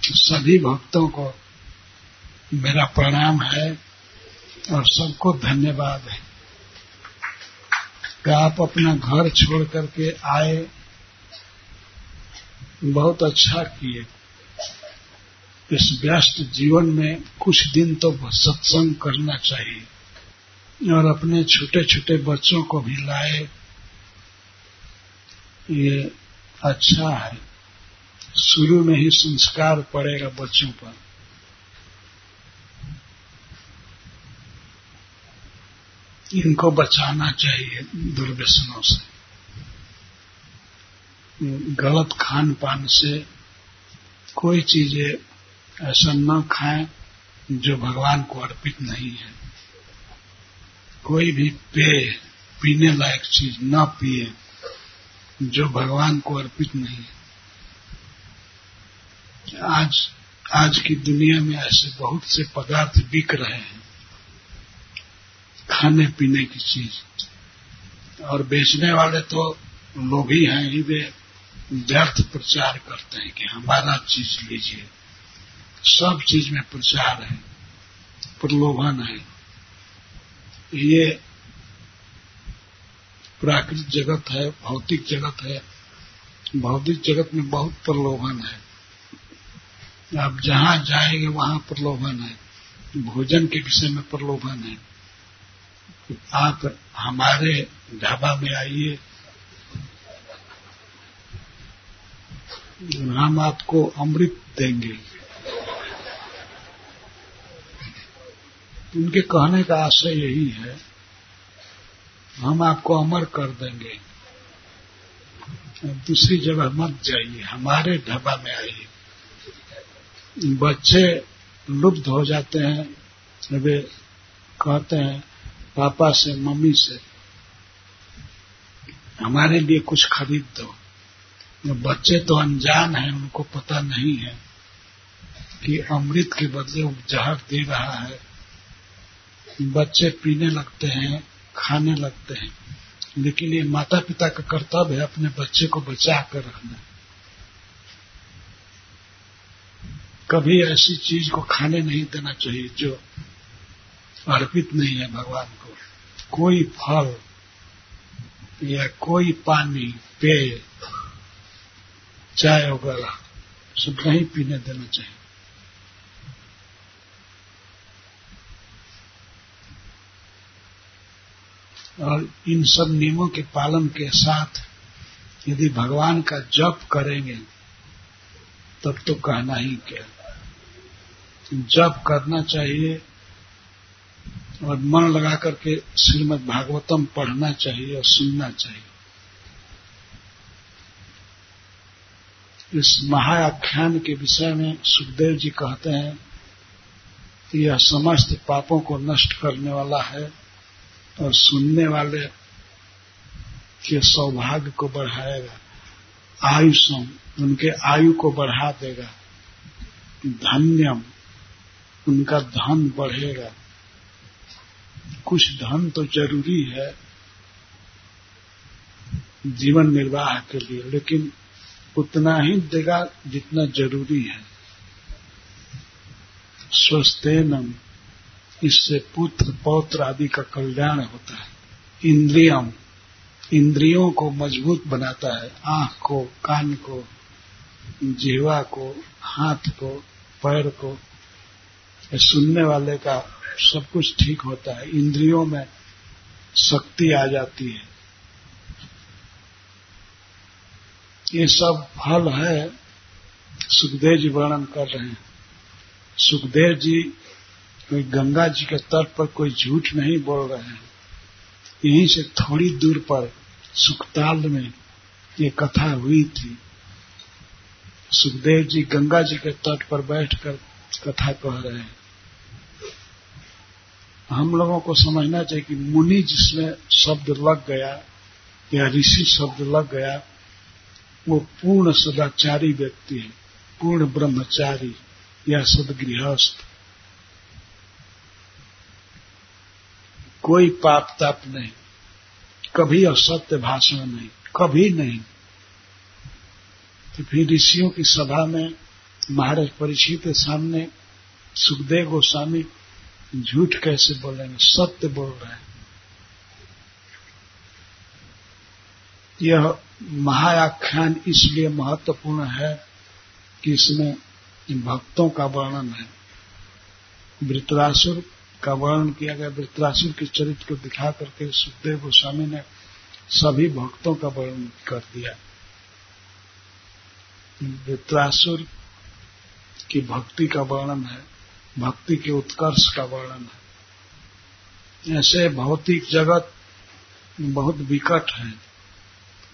सभी भक्तों को मेरा प्रणाम है और सबको धन्यवाद है। कि आप अपना घर छोड़ करके आए, बहुत अच्छा किए। इस व्यस्त जीवन में कुछ दिन तो सत्संग करना चाहिए और अपने छोटे छोटे बच्चों को भी लाए। ये अच्छा है। शुरू में ही संस्कार पड़ेगा बच्चों पर। इनको बचाना चाहिए दुर्व्यसनों से। गलत खान पान से कोई चीज़ें ऐसा न खाएँ जो भगवान को अर्पित नहीं है। कोई भी पेय पीने लायक चीज़ न पिए जो भगवान को अर्पित नहीं है। आज आज की दुनिया में ऐसे बहुत से पदार्थ बिक रहे हैं। खाने पीने की चीज़। और बेचने वाले तो लोभी हैं, ही वे व्यर्थ प्रचार करते हैं कि हमारा चीज़ लीजिए। सब चीज़ में प्रचार है, प्रलोभन है। ये प्राकृतिक जगत है, भौतिक जगत है। भौतिक जगत में बहुत प्रलोभन है। आप जहाँ जाएँगे, वहाँ प्रलोभन है। भोजन के विषय में प्रलोभन है। आप हमारे ढाबा में आइए। हम आपको अमृत देंगे। उनके कहने का आशय यही है, हम आपको अमर कर देंगे। दूसरी जगह मत जाइए, हमारे ढाबा में आइए। बच्चे लुप्त हो जाते हैं वे कहते हैं, पापा से, मम्मी से, हमारे लिए कुछ खरीद दो। बच्चे तो अनजान हैं, उनको पता नहीं है कि अमृत के बदले जहर दे रहा है। बच्चे पीने लगते हैं, खाने लगते हैं। लेकिन ये माता पिता का कर्तव्य है अपने बच्चे को बचा कर रखना। कभी ऐसी चीज़ को खाने नहीं देना चाहिए जो अर्पित नहीं है भगवान को। कोई फल या कोई पानी, पेय, चाय वगैरह, सब नहीं पीने देना चाहिए। और इन सब नियमों के पालन के साथ यदि भगवान का जप करेंगे, तब तो कहना ही क्या। जप करना चाहिए और मन लगा करके श्रीमद भागवतम पढ़ना चाहिए और सुनना चाहिए। इस महाआख्यान के विषय में सुखदेव जी कहते हैं कि यह समस्त पापों को नष्ट करने वाला है। और सुनने वाले के सौभाग्य को बढ़ाएगा आयुषम उनके आयु को बढ़ा देगा, धन्यम उनका धन बढ़ेगा। कुछ धन तो ज़रूरी है जीवन निर्वाह के लिए, लेकिन उतना ही देगा जितना ज़रूरी है। स्वस्थेनम इससे पुत्र पौत्र आदि का कल्याण होता है। इंद्रियम इंद्रियों को मज़बूत बनाता है। आँख को, कान को, जीवा को, हाथ को, पैर को। सुनने वाले का सब कुछ ठीक होता है। इंद्रियों में शक्ति आ जाती है। ये सब फल है। सुखदेव जी वर्णन कर रहे हैं। सुखदेव जी कोई गंगा जी के तट पर कोई झूठ नहीं बोल रहे हैं। यहीं से थोड़ी दूर पर सुखताल में ये कथा हुई थी। सुखदेव जी गंगा जी के तट पर बैठकर कथा कह रहे हैं। हम लोगों को समझना चाहिए कि मुनि जिसमें शब्द लग गया या ऋषि शब्द लग गया, वो पूर्ण सदाचारी व्यक्ति है, पूर्ण ब्रह्मचारी या सदगृहस्थ। कोई पाप ताप नहीं, कभी असत्य भाषण नहीं, कभी नहीं। तो फिर ऋषियों की सभा में महाराज परीक्षित के सामने सुखदेव गोस्वामी झूठ कैसे बोलेंगे? सत्य बोल रहे हैं। यह महायाख्यान इसलिए महत्वपूर्ण है कि इसमें भक्तों का वर्णन है। वृतरासुर का वर्णन किया गया, वृतरासुर के चरित्र को दिखा करके सुखदेव गोस्वामी ने सभी भक्तों का वर्णन कर दिया। वृत्रासुर की भक्ति का वर्णन है, भक्ति के उत्कर्ष का वर्णन है। ऐसे भौतिक जगत बहुत विकट है,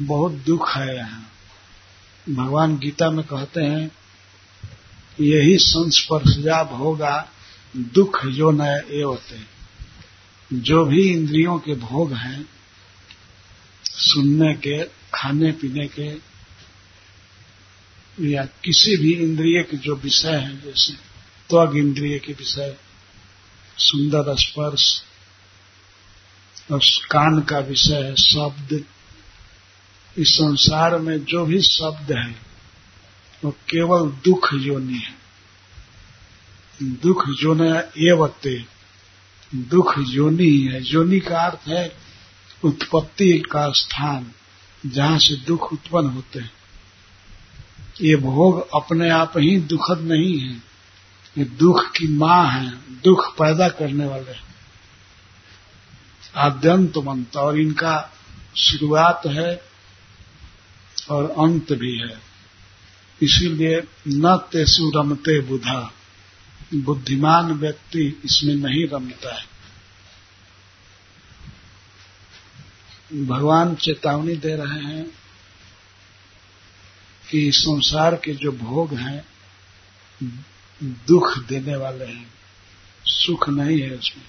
बहुत दुख है यहाँ। भगवान गीता में कहते हैं, यही संस्पर्शजाब होगा दुख जो नए एवते जो भी इंद्रियों के भोग हैं, सुनने के, खाने पीने के, या किसी भी इंद्रिय के जो विषय हैं जैसे त्वग इंद्रिय के विषय, सुंदर स्पर्श, और कान का विषय है, शब्द, इस संसार में जो भी शब्द है, वो केवल दुख योनि है। दुख जोन एवते। दुख योनि है। योनि का अर्थ है उत्पत्ति का स्थान, जहाँ से दुख उत्पन्न होते हैं। ये भोग अपने आप ही दुखद नहीं है। ये दुख की माँ है। दुख पैदा करने वाले आद्यंत मंत और इनका शुरुआत है और अंत भी है। इसीलिए न तेसु रमते बुधा। बुद्धिमान व्यक्ति इसमें नहीं रमता है। भगवान चेतावनी दे रहे हैं कि संसार के जो भोग हैं, दुख देने वाले हैं, सुख नहीं है उसमें।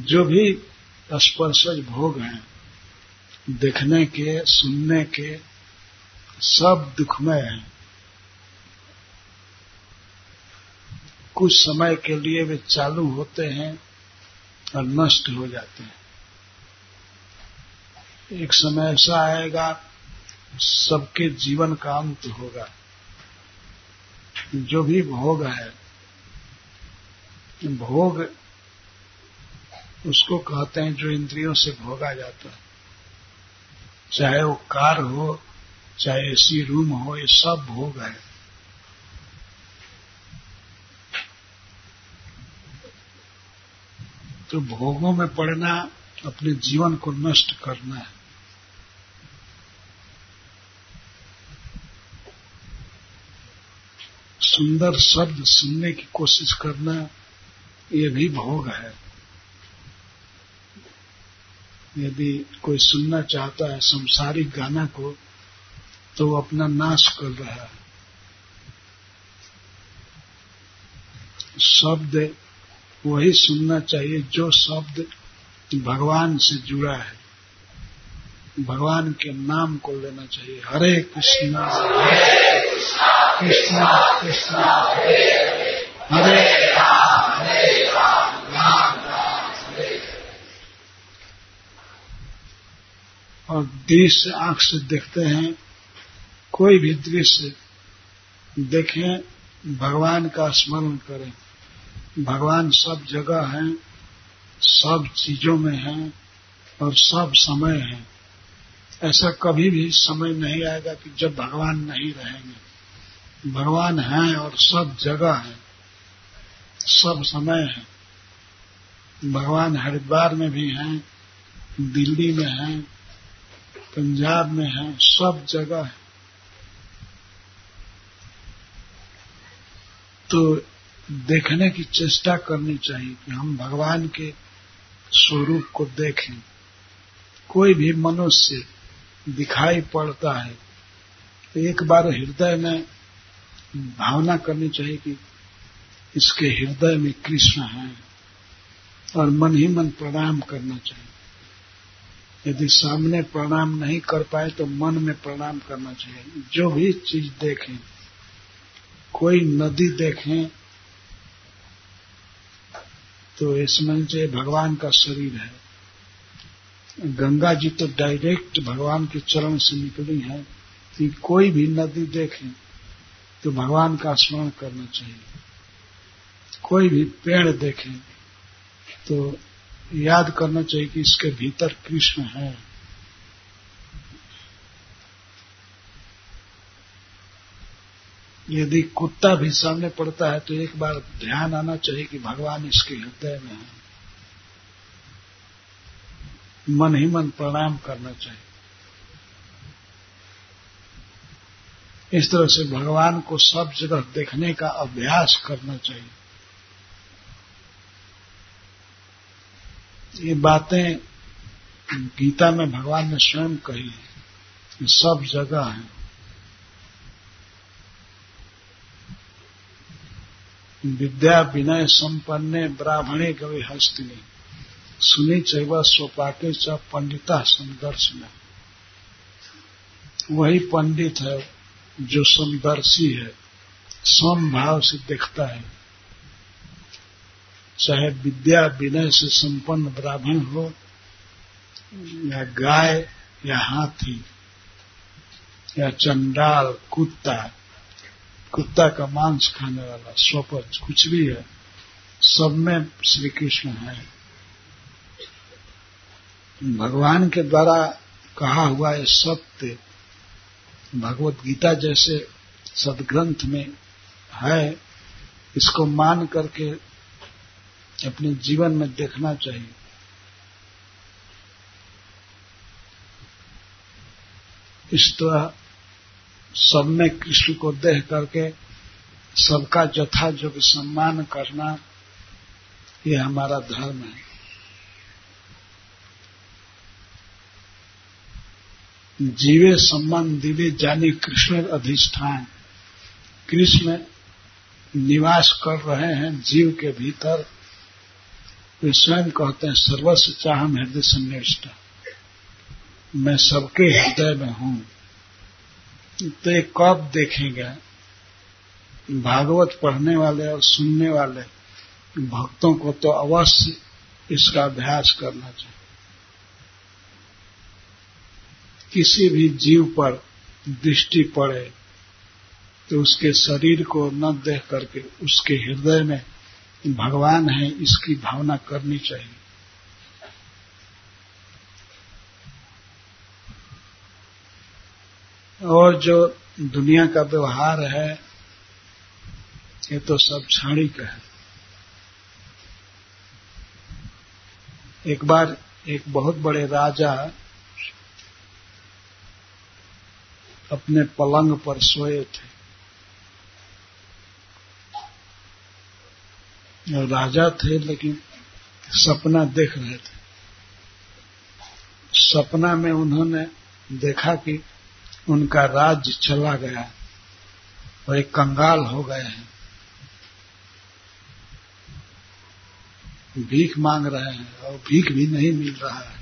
जो भी स्पर्शज भोग हैं, देखने के, सुनने के सब दुखमय हैं। कुछ समय के लिए वे चालू होते हैं और नष्ट हो जाते हैं। एक समय ऐसा आएगा, सबके जीवन का अंत होगा। जो भी भोग है, भोग उसको कहते हैं जो इंद्रियों से भोगा जाता है। चाहे वो कार हो चाहे एसी रूम हो, ये सब भोग है। तो भोगों में पड़ना, अपने जीवन को नष्ट करना है। सुंदर शब्द सुनने की कोशिश करना, ये भी भोग है। यदि कोई सुनना चाहता है, संसारिक गाना को तो वो अपना नाश कर रहा है। शब्द वही सुनना चाहिए जो शब्द भगवान से जुड़ा है। भगवान के नाम को लेना चाहिए। हरे कृष्णा कृष्णा कृष्णा, हरे और दृश्य आँख से देखते हैं। कोई भी दृश्य देखें, भगवान का स्मरण करें। भगवान सब जगह हैं, सब चीज़ों में हैं और सब समय है। ऐसा कभी भी समय नहीं आएगा कि जब भगवान नहीं रहेंगे। भगवान हैं और सब जगह है, सब समय है। भगवान हरिद्वार में भी हैं, दिल्ली में हैं, पंजाब में हैं, सब जगह है। तो देखने की चेष्टा करनी चाहिए कि हम भगवान के स्वरूप को देखें। कोई भी मनुष्य दिखाई पड़ता है तो एक बार हृदय में भावना करनी चाहिए कि इसके हृदय में कृष्ण है और मन ही मन प्रणाम करना चाहिए। यदि सामने प्रणाम नहीं कर पाए तो मन में प्रणाम करना चाहिए। जो भी चीज़ देखें कोई नदी देखें तो इसमें जो भगवान का शरीर है। गंगा जी तो डायरेक्ट भगवान के चरण से निकली है। कि कोई भी नदी देखें तो भगवान का स्मरण करना चाहिए। कोई भी पेड़ देखें तो याद करना चाहिए कि इसके भीतर कृष्ण है। यदि कुत्ता भी सामने पड़ता है तो एक बार ध्यान आना चाहिए कि भगवान इसके हृदय में है। मन ही मन प्रणाम करना चाहिए। इस तरह से भगवान को सब जगह देखने का अभ्यास करना चाहिए। ये बातें गीता में भगवान ने स्वयं कही सब जगह है। विद्या विनय संपन्ने ब्राह्मणे गवे हस्तिनी। सुनी चैव स्वपाके च पंडिता समदर्शन। वही पंडित है, जो समदर्शी है, समभाव से देखता है। चाहे विद्या विनय से संपन्न ब्राह्मण हो, या गाय, या हाथी, या चंडाल, कुत्ता कुत्ता का मांस खाने वाला स्वपच कुछ भी है, सब में श्री कृष्ण है। भगवान के द्वारा कहा हुआ है सत्य भगवत गीता जैसे सदग्रंथ में है, इसको मान करके अपने जीवन में देखना चाहिए। इस तरह सब में कृष्ण को देह करके सबका जथा जो सम्मान करना, ये हमारा धर्म है। जीवे सम्मान, दिवे जानी कृष्ण अधिष्ठान। कृष्ण निवास कर रहे हैं जीव के भीतर। वे स्वयं कहते हैं, सर्वस्व चाह हृदय सन्निष्ठ मैं सबके हृदय में हूँ। तो ये कब देखेंगे। भागवत पढ़ने वाले और सुनने वाले भक्तों को तो अवश्य इसका अभ्यास करना चाहिए। किसी भी जीव पर दृष्टि पड़े तो उसके शरीर को न देख करके उसके हृदय में भगवान है, इसकी भावना करनी चाहिए। और जो दुनिया का व्यवहार है, ये तो सब क्षणिक है। एक बार एक बहुत बड़े राजा अपने पलंग पर सोए थे। राजा थे, लेकिन सपना देख रहे थे। सपना में उन्होंने देखा कि उनका राज्य चला गया और एक कंगाल हो गए हैं। भीख मांग रहे हैं और भीख भी नहीं मिल रहा है।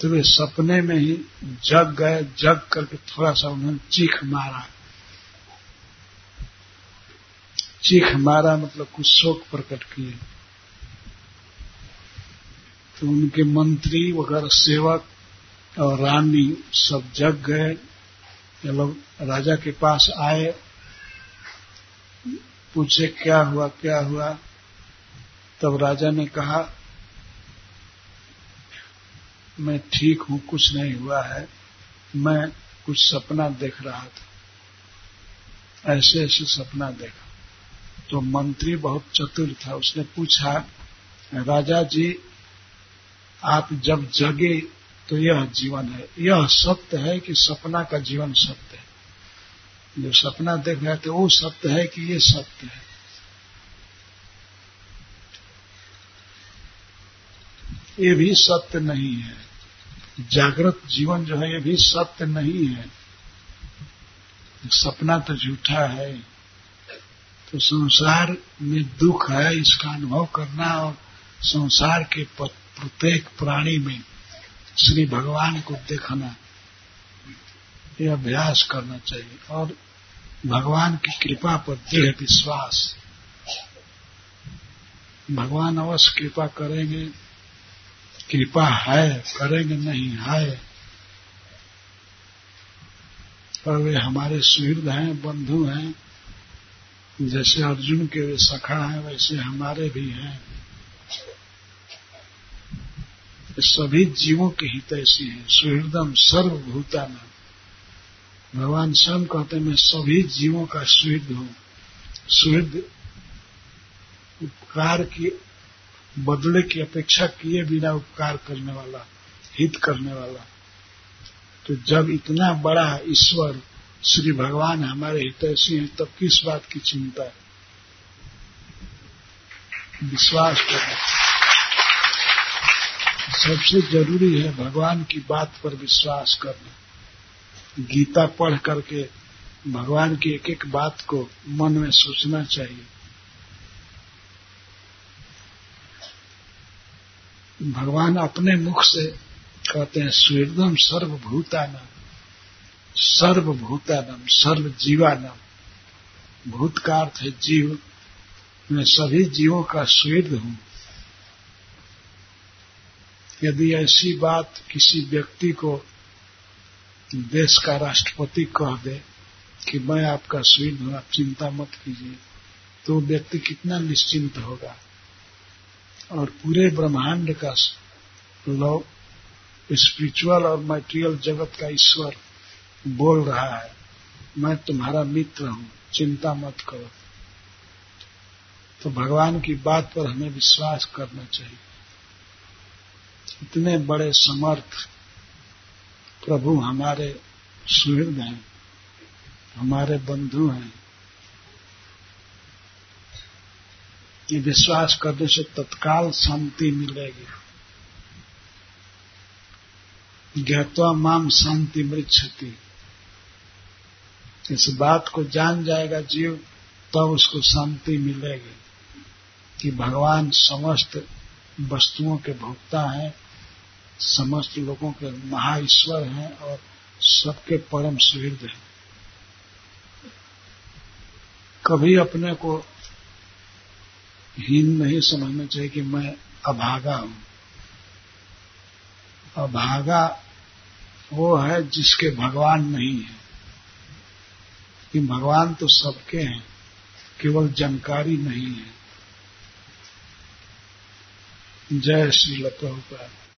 तो वे सपने में ही जग गए, जग करके थोड़ा सा उन्होंने चीख मारा। चीख मारा मतलब कुछ शोक प्रकट किए। तो उनके मंत्री वगैरह सेवक और रानी सब जग गए। ये लोग राजा के पास आए। पूछे, क्या हुआ क्या हुआ? तब राजा ने कहा, मैं ठीक हूँ, कुछ नहीं हुआ है। मैं कुछ सपना देख रहा था। ऐसे ऐसे सपना देखा। तो मंत्री बहुत चतुर था। उसने पूछा, राजा जी, आप जब जगे तो यह जीवन है। यह सत्य है कि सपना का जीवन सत्य है। जो सपना देख रहे थे वो सत्य है कि ये सत्य है। ये भी सत्य नहीं है। जागृत जीवन जो है, ये भी सत्य नहीं है। सपना तो झूठा है। तो संसार में दुख है, इसका अनुभव करना और संसार के प्रत्येक प्राणी में श्री भगवान को देखना ये अभ्यास करना चाहिए। और भगवान की कृपा पर दृढ़ विश्वास। भगवान अवश्य कृपा करेंगे। कृपा है, करेंगे नहीं है। पर वे हमारे सुहृद हैं, बंधु हैं। जैसे अर्जुन के वे सखा हैं, वैसे हमारे भी हैं। सभी जीवों के हित ऐसी हैं। सुहृदम सर्वभूता में भगवान स्वयं कहते मैं सभी जीवों का सुहृद हूँ। सुहृद उपकार की, बदले की अपेक्षा किए बिना उपकार करने वाला, हित करने वाला। तो जब इतना बड़ा ईश्वर, श्री भगवान हमारे हितैषी हैं, तब किस बात की चिंता है? विश्वास करना। सबसे ज़रूरी है भगवान की बात पर विश्वास करना। गीता पढ़ करके भगवान की एक एक बात को मन में सोचना चाहिए। भगवान अपने मुख से कहते हैं स्वीर्दम सर्वभूतानम सर्वभूतानम सर्व जीवानम भूत का अर्थ है जीव। मैं सभी जीवों का स्वीर्द हूँ। यदि ऐसी बात किसी व्यक्ति को देश का राष्ट्रपति कह दे कि मैं आपका स्वीर्द हूँ, आप चिंता मत कीजिए तो व्यक्ति कितना निश्चिंत होगा। और पूरे ब्रह्मांड का लोग स्पिरिचुअल और मटेरियल जगत का ईश्वर बोल रहा है, मैं तुम्हारा मित्र हूँ, चिंता मत करो। तो भगवान की बात पर हमें विश्वास करना चाहिए। इतने बड़े समर्थ प्रभु हमारे सुहृद हैं, हमारे बंधु हैं। ये विश्वास करने से तत्काल शांति मिलेगी। ज्ञातवा माम शांति मृक्षति इस बात को जान जाएगा जीव, तब तो उसको शांति मिलेगी कि भगवान समस्त वस्तुओं के भोक्ता हैं। समस्त लोगों के महाईश्वर हैं और सबके परम सुहृद हैं। कभी अपने को हीन नहीं समझना चाहिए कि मैं अभागा हूँ। अभागा वो है जिसके भगवान नहीं है। कि भगवान तो सबके हैं, केवल जानकारी नहीं है। जय श्री लप्रभुपाद